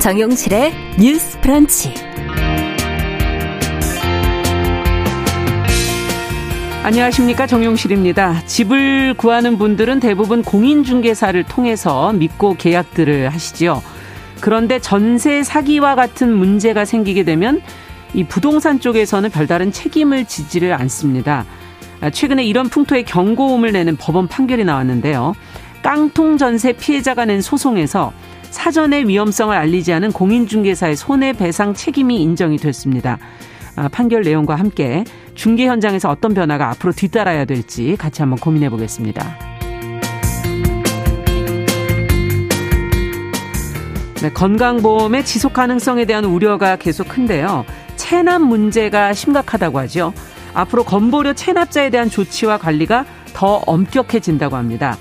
정용실의 뉴스 프런치. 안녕하십니까 정용실입니다. 집을 구하는 분들은 대부분 공인중개사를 통해서 믿고 계약들을 하시지요. 그런데 전세 사기와 같은 문제가 생기게 되면 이 부동산 쪽에서는 별다른 책임을 지지를 않습니다. 최근에 이런 풍토에 경고음을 내는 법원 판결이 나왔는데요. 깡통 전세 피해자가 낸 소송에서 사전에 위험성을 알리지 않은 공인중개사의 손해배상 책임이 인정이 됐습니다. 아, 판결 내용과 함께 중개 현장에서 어떤 변화가 앞으로 뒤따라야 될지 같이 한번 고민해 보겠습니다. 네, 건강보험의 지속 가능성에 대한 우려가 계속 큰데요. 체납 문제가 심각하다고 하죠. 앞으로 건보료 체납자에 대한 조치와 관리가 더 엄격해진다고 합니다.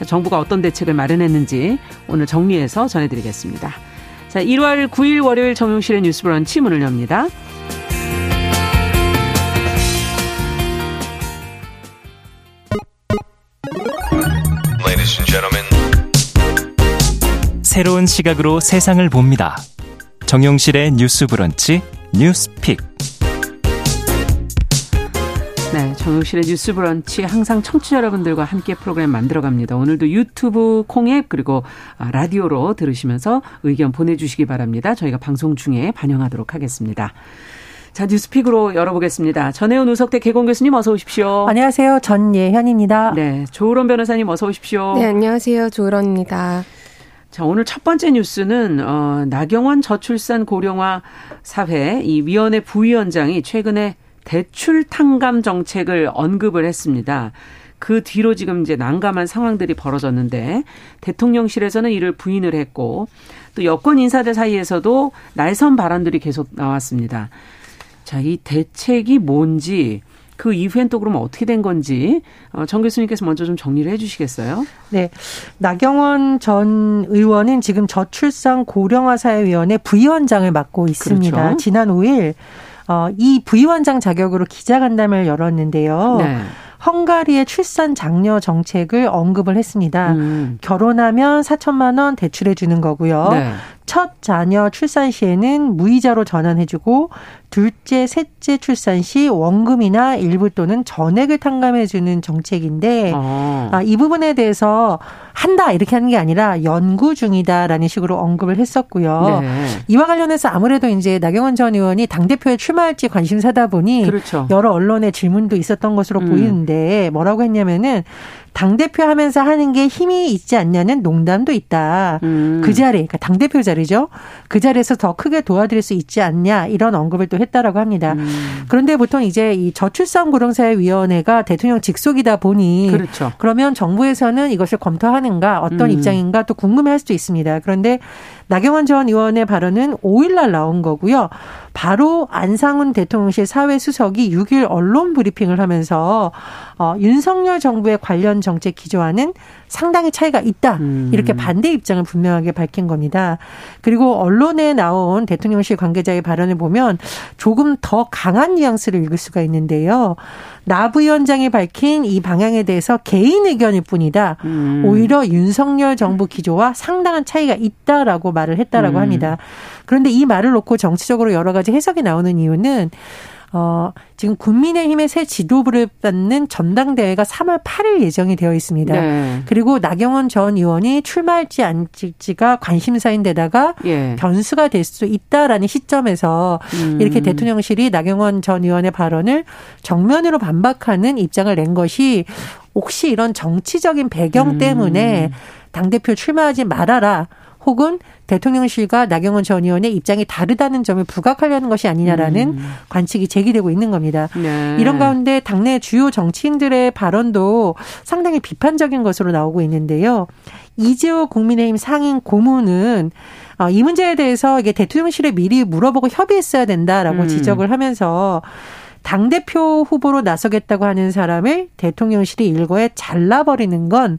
자, 정부가 어떤 대책을 마련했는지 오늘 정리해서 전해드리겠습니다. 자, 1월 9일 월요일 정용실의 뉴스 브런치 문을 엽니다. 새로운 시각으로 세상을 봅니다. 정용실의 뉴스 브런치 뉴스 픽. 네, 정용실의 뉴스 브런치 항상 청취자 여러분들과 함께 프로그램 만들어 갑니다. 오늘도 유튜브 콩앱 그리고 아, 라디오로 들으시면서 의견 보내 주시기 바랍니다. 저희가 방송 중에 반영하도록 하겠습니다. 자, 뉴스픽으로 열어보겠습니다. 전혜원 우석대 개공 교수님 어서 오십시오. 안녕하세요. 전예현입니다. 네, 조으론 변호사님 어서 오십시오. 네, 안녕하세요. 조으론입니다. 자, 오늘 첫 번째 뉴스는 어 나경원 저출산 고령화 사회 이 위원회 부위원장이 최근에 대출 탕감 정책을 언급을 했습니다. 그 뒤로 지금 이제 난감한 상황들이 벌어졌는데 대통령실에서는 이를 부인을 했고 또 여권 인사들 사이에서도 날선 발언들이 계속 나왔습니다. 자, 이 대책이 뭔지 그 이후엔 또 그러면 어떻게 된 건지 어, 정 교수님께서 먼저 좀 정리를 해주시겠어요? 네, 나경원 전 의원은 지금 저출산 고령화 사회위원회 부위원장을 맡고 있습니다. 그렇죠. 지난 5일 어, 이 부위원장 자격으로 기자간담회를 열었는데요. 네. 헝가리의 출산 장려 정책을 언급을 했습니다. 음. 결혼하면 4천만 원 대출해 주는 거고요. 네. 첫 자녀 출산 시에는 무이자로 전환해주고 둘째, 셋째 출산 시 원금이나 일부 또는 전액을 탕감해주는 정책인데 어. 아, 이 부분에 대해서 한다 이렇게 하는 게 아니라 연구 중이다라는 식으로 언급을 했었고요. 네. 이와 관련해서 아무래도 이제 나경원 전 의원이 당 대표에 출마할지 관심사다 보니 그렇죠. 여러 언론의 질문도 있었던 것으로 음. 보이는데 뭐라고 했냐면은 당대표 하면서 하는 게 힘이 있지 않냐는 농담도 있다. 음. 그 자리, 그러니까 당대표 자리죠. 그 자리에서 더 크게 도와드릴 수 있지 않냐 이런 언급을 또 했다라고 합니다. 음. 그런데 보통 이제 이 저출산 고령사회위원회가 대통령 직속이다 보니 그렇죠. 그러면 정부에서는 이것을 검토하는가 어떤 음. 입장인가 또 궁금해할 수도 있습니다. 그런데 나경원 전 의원의 발언은 5일날 나온 거고요. 바로 안상훈 대통령실 사회수석이 6일 언론 브리핑을 하면서 어, 윤석열 정부의 관련 정책 기조와는 상당히 차이가 있다. 음. 이렇게 반대 입장을 분명하게 밝힌 겁니다. 그리고 언론에 나온 대통령실 관계자의 발언을 보면 조금 더 강한 뉘앙스를 읽을 수가 있는데요. 나 부위원장이 밝힌 이 방향에 대해서 개인 의견일 뿐이다. 음. 오히려 윤석열 정부 기조와 상당한 차이가 있다라고 말을 했다라고 음. 합니다. 그런데 이 말을 놓고 정치적으로 여러 가지 해석이 나오는 이유는 어, 지금 국민의힘의 새 지도부를 받는 전당대회가 3월 8일 예정이 되어 있습니다. 네. 그리고 나경원 전 의원이 출마할지 안지가 관심사인 데다가 예. 변수가 될 수 있다라는 시점에서 음. 이렇게 대통령실이 나경원 전 의원의 발언을 정면으로 반박하는 입장을 낸 것이 혹시 이런 정치적인 배경 음. 때문에 음. 당대표 출마하지 말아라. 혹은 대통령실과 나경원 전 의원의 입장이 다르다는 점을 부각하려는 것이 아니냐라는 음. 관측이 제기되고 있는 겁니다. 네. 이런 가운데 당내 주요 정치인들의 발언도 상당히 비판적인 것으로 나오고 있는데요. 이재호 국민의힘 상임 고문은 어, 이 문제에 대해서 이게 대통령실에 미리 물어보고 협의했어야 된다라고 음. 지적을 하면서 당대표 후보로 나서겠다고 하는 사람을 대통령실이 일거에 잘라버리는 건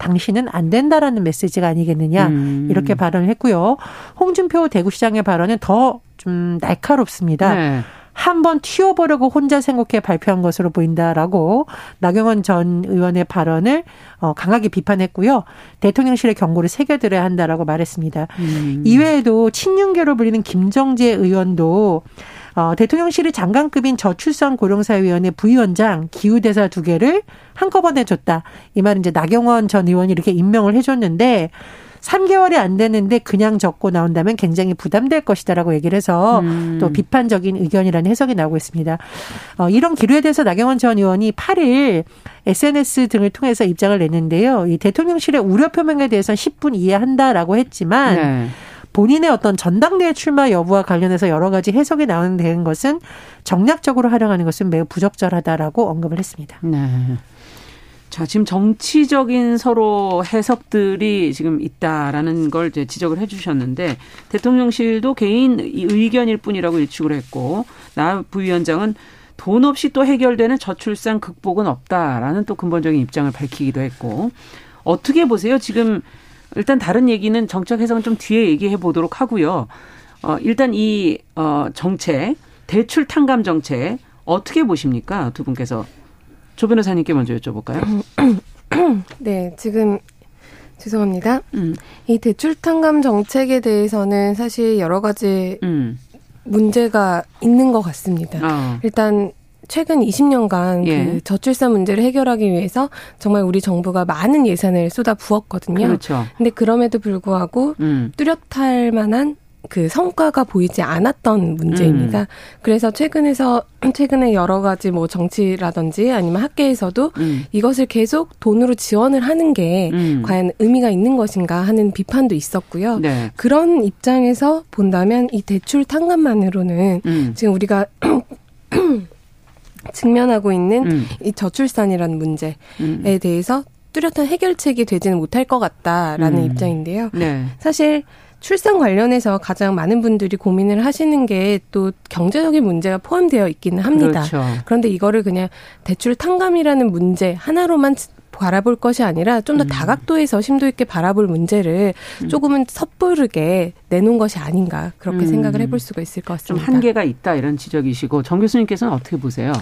당신은 안 된다라는 메시지가 아니겠느냐 음. 이렇게 발언을 했고요. 홍준표 대구시장의 발언은 더 좀 날카롭습니다. 네. 한번 튀어보려고 혼자 생각해 발표한 것으로 보인다라고 나경원 전 의원의 발언을 어, 강하게 비판했고요. 대통령실의 경고를 새겨들어야 한다라고 말했습니다. 음. 이외에도 친윤계로 불리는 김정재 의원도 어, 대통령실이 장관급인 저출산 고령사위원회 부위원장 기후대사 두 개를 한꺼번에 줬다. 이 말은 이제 나경원 전 의원이 이렇게 임명을 해줬는데 3개월이 안 됐는데 그냥 적고 나온다면 굉장히 부담될 것이다라고 얘기를 해서 음. 또 비판적인 의견이라는 해석이 나오고 있습니다. 어, 이런 기류에 대해서 나경원 전 의원이 8일 SNS 등을 통해서 입장을 냈는데요. 이 대통령실의 우려 표명에 대해서는 10분 이해한다라고 했지만 네. 본인의 어떤 전당대회 출마 여부와 관련해서 여러 가지 해석이 나오는 것은 정략적으로 활용하는 것은 매우 부적절하다라고 언급을 했습니다. 네. 자, 지금 정치적인 서로 해석들이 지금 있다라는 걸 이제 지적을 해 주셨는데 대통령실도 개인 의견일 뿐이라고 예측을 했고 나 부위원장은 돈 없이 또 해결되는 저출산 극복은 없다라는 또 근본적인 입장을 밝히기도 했고 어떻게 보세요? 지금 일단 다른 얘기는 정책 해석은 좀 뒤에 얘기해 보도록 하고요. 어, 일단 이, 어, 정책, 대출 탕감 정책, 어떻게 보십니까? 두 분께서. 조 변호사님께 먼저 여쭤볼까요? 네, 지금, 죄송합니다. 음. 이 대출 탕감 정책에 대해서는 사실 여러 가지 음. 문제가 있는 것 같습니다. 어. 일단 최근 20년간 예. 그 저출산 문제를 해결하기 위해서 정말 우리 정부가 많은 예산을 쏟아 부었거든요. 그렇죠. 근데 그럼에도 불구하고 음. 뚜렷할 만한 그 성과가 보이지 않았던 문제입니다. 음. 그래서 최근에서 최근에 여러 가지 뭐 정치라든지 아니면 학계에서도 음. 이것을 계속 돈으로 지원을 하는 게 음. 과연 의미가 있는 것인가 하는 비판도 있었고요. 네. 그런 입장에서 본다면 이 대출 탕감만으로는 음. 지금 우리가 직면하고 있는 음. 이 저출산이라는 문제에 음. 대해서 뚜렷한 해결책이 되지는 못할 것 같다라는 음. 입장인데요. 네. 사실 출산 관련해서 가장 많은 분들이 고민을 하시는 게 또 경제적인 문제가 포함되어 있기는 합니다. 그렇죠. 그런데 이거를 그냥 대출 탕감이라는 문제 하나로만 바라볼 것이 아니라 좀더 음. 다각도에서 심도 있게 바라볼 문제를 음. 조금은 섣부르게 내놓은 것이 아닌가 그렇게 음. 생각을 해볼 수가 있을 것 같습니다. 좀 한계가 있다 이런 지적이시고 정 교수님께서는 어떻게 보세요?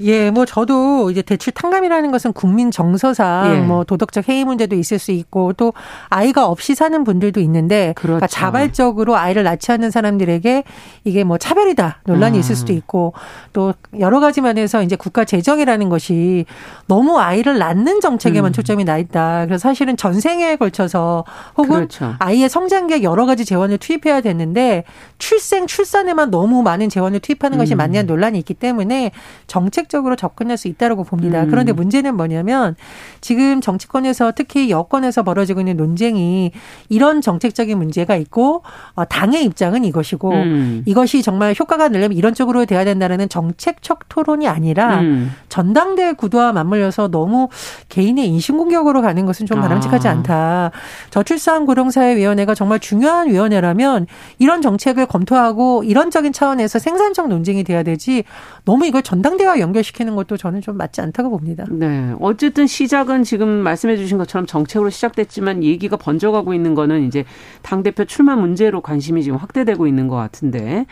예, 뭐 저도 이제 대출 탕감이라는 것은 국민 정서상 예. 뭐 도덕적 해이 문제도 있을 수 있고 또 아이가 없이 사는 분들도 있는데 그러니까 그렇죠. 그러니까 자발적으로 아이를 낳지 않는 사람들에게 이게 뭐 차별이다 논란이 음. 있을 수도 있고 또 여러 가지 면에서 이제 국가 재정이라는 것이 너무 아이를 낳는 정책에만 음. 초점이 나 있다. 그래서 사실은 전생에 걸쳐서 혹은 그렇죠. 아이의 성장기에 여러 가지 재원을 투입해야 되는데 출생 출산에만 너무 많은 재원을 투입하는 것이 음. 맞냐는 논란이 있기 때문에 정책 정책적으로 접근할 수 있다라고 봅니다. 음. 그런데 문제는 뭐냐면 지금 정치권에서 특히 여권에서 벌어지고 있는 논쟁이 이런 정책적인 문제가 있고 어, 당의 입장은 이것이고 음. 이것이 정말 효과가 내려면 이런 쪽으로 돼야 된다는 정책적 토론이 아니라 음. 전당대 구도와 맞물려서 너무 개인의 인신공격으로 가는 것은 좀 바람직하지 아. 않다. 저출산 고령사회위원회가 정말 중요한 위원회라면 이런 정책을 검토하고 이런적인 차원에서 생산적 논쟁이 돼야 되지 너무 이걸 전당대와 연 연결시키는 것도 저는 좀 맞지 않다고 봅니다. 네. 어쨌든 시작은 지금 말씀해 주신 것처럼 정책으로 시작됐지만 얘기가 번져가고 있는 거는 이제 당대표 출마 문제로 관심이 지금 확대되고 있는 것 같은데,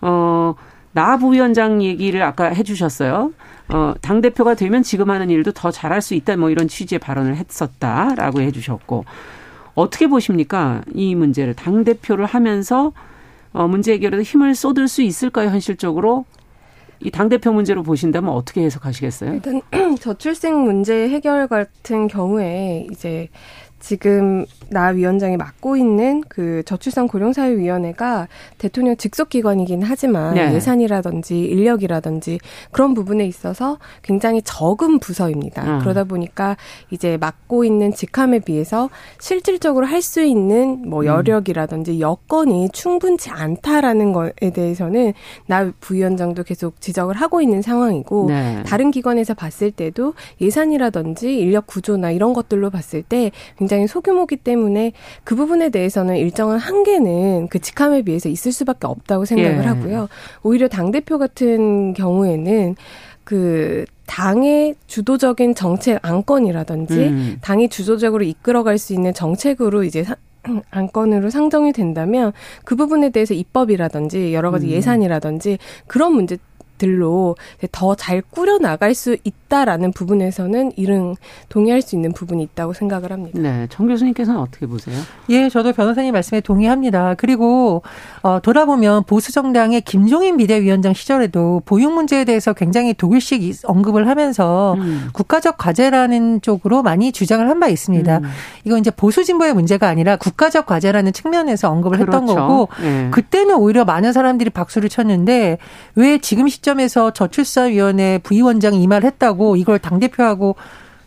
어, 나 부위원장 얘기를 아까 해 주셨어요. 어, 당대표가 되면 지금 하는 일도 더 잘할 수 있다, 뭐 이런 취지의 발언을 했었다라고 해 주셨고, 어떻게 보십니까? 이 문제를. 당대표를 하면서 어, 문제 해결에도 힘을 쏟을 수 있을까요, 현실적으로? 이 당대표 문제로 보신다면 어떻게 해석하시겠어요? 일단 저출생 문제 해결 같은 경우에 이제 지금 나 위원장이 맡고 있는 그 저출산 고령사회위원회가 대통령 직속 기관이긴 하지만 네. 예산이라든지 인력이라든지 그런 부분에 있어서 굉장히 적은 부서입니다. 음. 그러다 보니까 이제 맡고 있는 직함에 비해서 실질적으로 할 수 있는 뭐 음. 여력이라든지 여건이 충분치 않다라는 것에 대해서는 나 부위원장도 계속 지적을 하고 있는 상황이고 네. 다른 기관에서 봤을 때도 예산이라든지 인력 구조나 이런 것들로 봤을 때 굉장히 소규모기 때문에 그 부분에 대해서는 일정한 한계는 그 직함에 비해서 있을 수밖에 없다고 생각을 예. 하고요. 오히려 당 대표 같은 경우에는 그 당의 주도적인 정책 안건이라든지 음. 당이 주도적으로 이끌어갈 수 있는 정책으로 이제 사, 안건으로 상정이 된다면 그 부분에 대해서 입법이라든지 여러 가지 음. 예산이라든지 그런 문제 들로 더 잘 꾸려 나갈 수 있다라는 부분에서는 이른 동의할 수 있는 부분이 있다고 생각을 합니다. 네, 정 교수님께서는 어떻게 보세요? 예, 저도 변호사님 말씀에 동의합니다. 그리고 어, 돌아보면 보수 정당의 김종인 비대위원장 시절에도 보육 문제에 대해서 굉장히 독일식 언급을 하면서 음. 국가적 과제라는 쪽으로 많이 주장을 한 바 있습니다. 음. 이건 이제 보수 진보의 문제가 아니라 국가적 과제라는 측면에서 언급을 그렇죠. 했던 거고 네. 그때는 오히려 많은 사람들이 박수를 쳤는데 왜 지금 시점 에서 저출산위원회 부위원장이 이 말을 했다고 이걸 당대표하고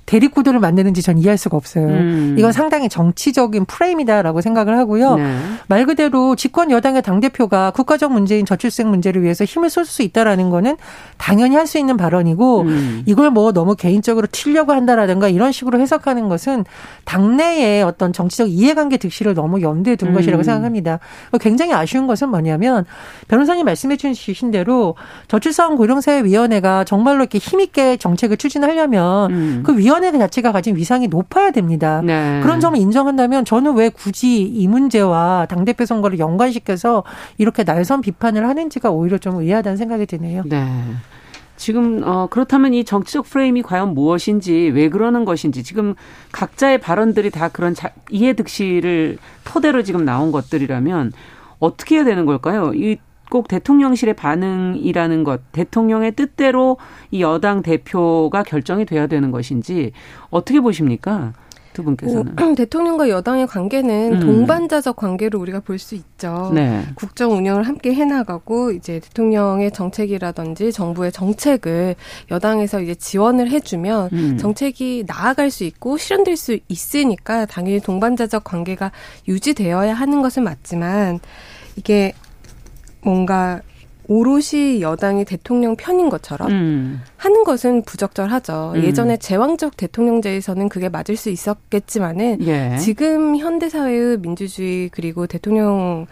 대립구도를 만드는지 전 이해할 수가 없어요. 음. 이건 상당히 정치적인 프레임이다라고 생각을 하고요. 네. 말 그대로 집권 여당의 당대표가 국가적 문제인 저출생 문제를 위해서 힘을 쏠 수 있다라는 거는 당연히 할 수 있는 발언이고 음. 이걸 뭐 너무 개인적으로 튀려고 한다라든가 이런 식으로 해석하는 것은 당내의 어떤 정치적 이해관계 득실을 너무 염두에 둔 음. 것이라고 생각합니다. 굉장히 아쉬운 것은 뭐냐면 변호사님 말씀해 주신 대로 저출산 고령사회위원회가 정말로 이렇게 힘있게 정책을 추진하려면 음. 그 위원 위원회 자체가 가진 위상이 높아야 됩니다. 네. 그런 점을 인정한다면 저는 왜 굳이 이 문제와 당대표 선거를 연관시켜서 이렇게 날선 비판을 하는지가 오히려 좀 의아하다는 생각이 드네요. 네. 지금 어 그렇다면 이 정치적 프레임이 과연 무엇인지 왜 그러는 것인지 지금 각자의 발언들이 다 그런 자, 이해득실을 토대로 지금 나온 것들이라면 어떻게 해야 되는 걸까요? 이 꼭 대통령실의 반응이라는 것, 대통령의 뜻대로 이 여당 대표가 결정이 돼야 되는 것인지 어떻게 보십니까? 두 분께서는 오, 대통령과 여당의 관계는 음. 동반자적 관계로 우리가 볼 수 있죠. 네. 국정 운영을 함께 해나가고 이제 대통령의 정책이라든지 정부의 정책을 여당에서 이제 지원을 해주면 음. 정책이 나아갈 수 있고 실현될 수 있으니까 당연히 동반자적 관계가 유지되어야 하는 것은 맞지만 이게 뭔가 오롯이 여당이 대통령 편인 것처럼 음. 하는 것은 부적절하죠. 음. 예전에 제왕적 대통령제에서는 그게 맞을 수 있었겠지만은 예. 지금 현대 사회의 민주주의 그리고 대통령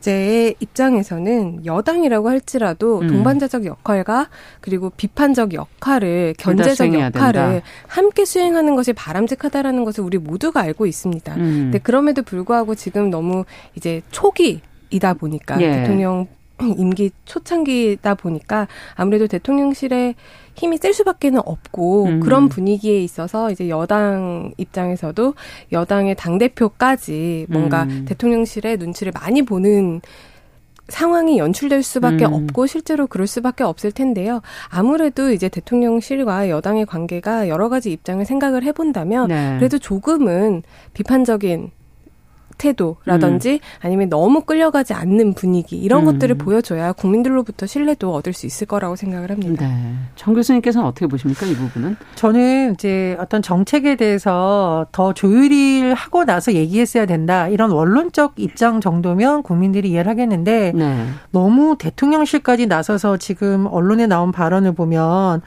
제의 입장에서는 여당이라고 할지라도 음. 동반자적 역할과 그리고 비판적 역할을 견제적 역할을 된다. 함께 수행하는 것이 바람직하다라는 것을 우리 모두가 알고 있습니다. 음. 근데 그럼에도 불구하고 지금 너무 이제 초기 이다 보니까 예. 대통령 임기 초창기다 보니까 아무래도 대통령실에 힘이 셀 수밖에는 없고 음. 그런 분위기에 있어서 이제 여당 입장에서도 여당의 당 대표까지 뭔가 음. 대통령실의 눈치를 많이 보는 상황이 연출될 수밖에 음. 없고 실제로 그럴 수밖에 없을 텐데요. 아무래도 이제 대통령실과 여당의 관계가 여러 가지 입장을 생각을 해본다면 네. 그래도 조금은 비판적인 태도라든지 음. 아니면 너무 끌려가지 않는 분위기 이런 음. 것들을 보여줘야 국민들로부터 신뢰도 얻을 수 있을 거라고 생각을 합니다. 네. 정 교수님께서는 어떻게 보십니까 이 부분은? 저는 이제 어떤 정책에 대해서 더 조율을 하고 나서 얘기했어야 된다 이런 원론적 입장 정도면 국민들이 이해를 하겠는데 네. 너무 대통령실까지 나서서 지금 언론에 나온 발언을 보면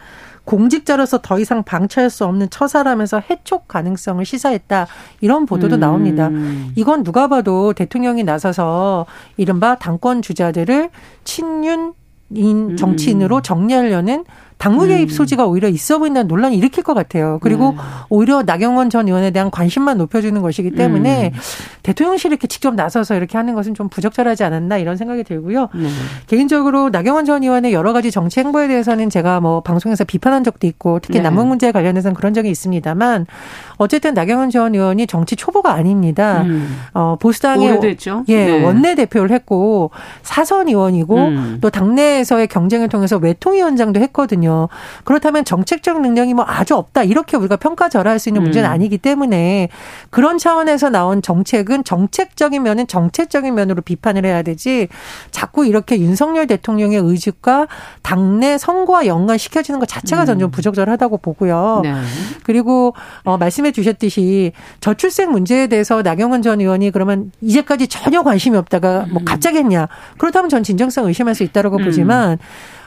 공직자로서 더 이상 방치할 수 없는 처사라면서 해촉 가능성을 시사했다. 이런 보도도 음. 나옵니다. 이건 누가 봐도 대통령이 나서서 이른바 당권 주자들을 친윤 인 정치인으로 정리하려는 당무 개입 음. 소지가 오히려 있어 보인다는 논란이 일으킬 것 같아요. 그리고 네. 오히려 나경원 전 의원에 대한 관심만 높여주는 것이기 때문에 음. 대통령실이 이렇게 직접 나서서 이렇게 하는 것은 좀 부적절하지 않았나 이런 생각이 들고요. 네. 개인적으로 나경원 전 의원의 여러 가지 정치 행보에 대해서는 제가 뭐 방송에서 비판한 적도 있고 특히 네. 남북 문제에 관련해서는 그런 적이 있습니다만 어쨌든 나경원 전 의원이 정치 초보가 아닙니다. 음. 어, 보수당의? 예 네. 원내 대표를 했고 사선 의원이고 음. 또 당내 에서의 경쟁을 통해서 외통위원장도 했거든요. 그렇다면 정책적 능력이 뭐 아주 없다 이렇게 우리가 평가절하할 수 있는 문제는 음. 아니기 때문에 그런 차원에서 나온 정책은 정책적인 면은 정책적인 면으로 비판을 해야 되지 자꾸 이렇게 윤석열 대통령의 의지과 당내 선거와 연관시켜지는 것 자체가 전좀 부적절하다고 보고요. 네. 그리고 어, 말씀해 주셨듯이 저출생 문제에 대해서 나경원 전 의원이 그러면 이제까지 전혀 관심이 없다가 뭐 음. 갑자기 했냐 그렇다면 전 진정성 의심할 수 있다라고 음. 보지만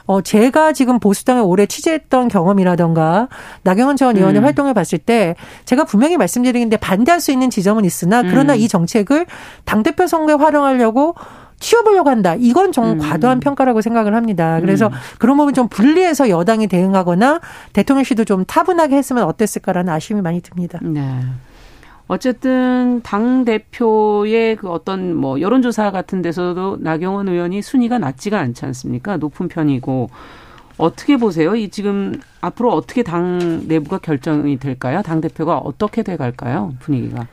어, 제가 지금 보수당에 오래 취재했던 경험이라던가 나경원 전 의원의 음. 활동을 봤을 때 제가 분명히 말씀드리는데 반대할 수 있는 지점은 있으나 그러나 음. 이 정책을 당대표 선거에 활용하려고 치워보려고 한다. 이건 좀 음. 과도한 평가라고 생각을 합니다. 그래서 음. 그런 부분 좀 분리해서 여당이 대응하거나 대통령실도 좀 타분하게 했으면 어땠을까라는 아쉬움이 많이 듭니다. 네. 어쨌든 당 대표의 그 어떤 뭐 여론조사 같은 데서도 나경원 의원이 순위가 낮지가 않지 않습니까? 높은 편이고 어떻게 보세요? 이 지금 앞으로 어떻게 당 내부가 결정이 될까요? 당 대표가 어떻게 돼 갈까요? 분위기가.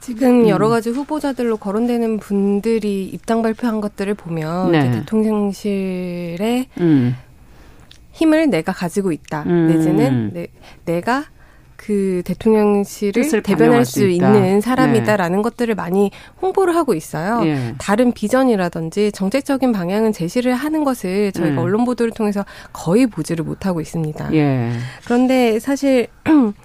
지금 음. 여러 가지 후보자들로 거론되는 분들이 입당 발표한 것들을 보면 네. 대통령실의 음. 힘을 내가 가지고 있다. 음. 내지는 내, 내가 그 대통령실을 대변할 수, 수 있는 사람이다라는 네. 것들을 많이 홍보를 하고 있어요. 예. 다른 비전이라든지 정책적인 방향은 제시를 하는 것을 저희가 음. 언론 보도를 통해서 거의 보지를 못하고 있습니다. 예. 그런데 사실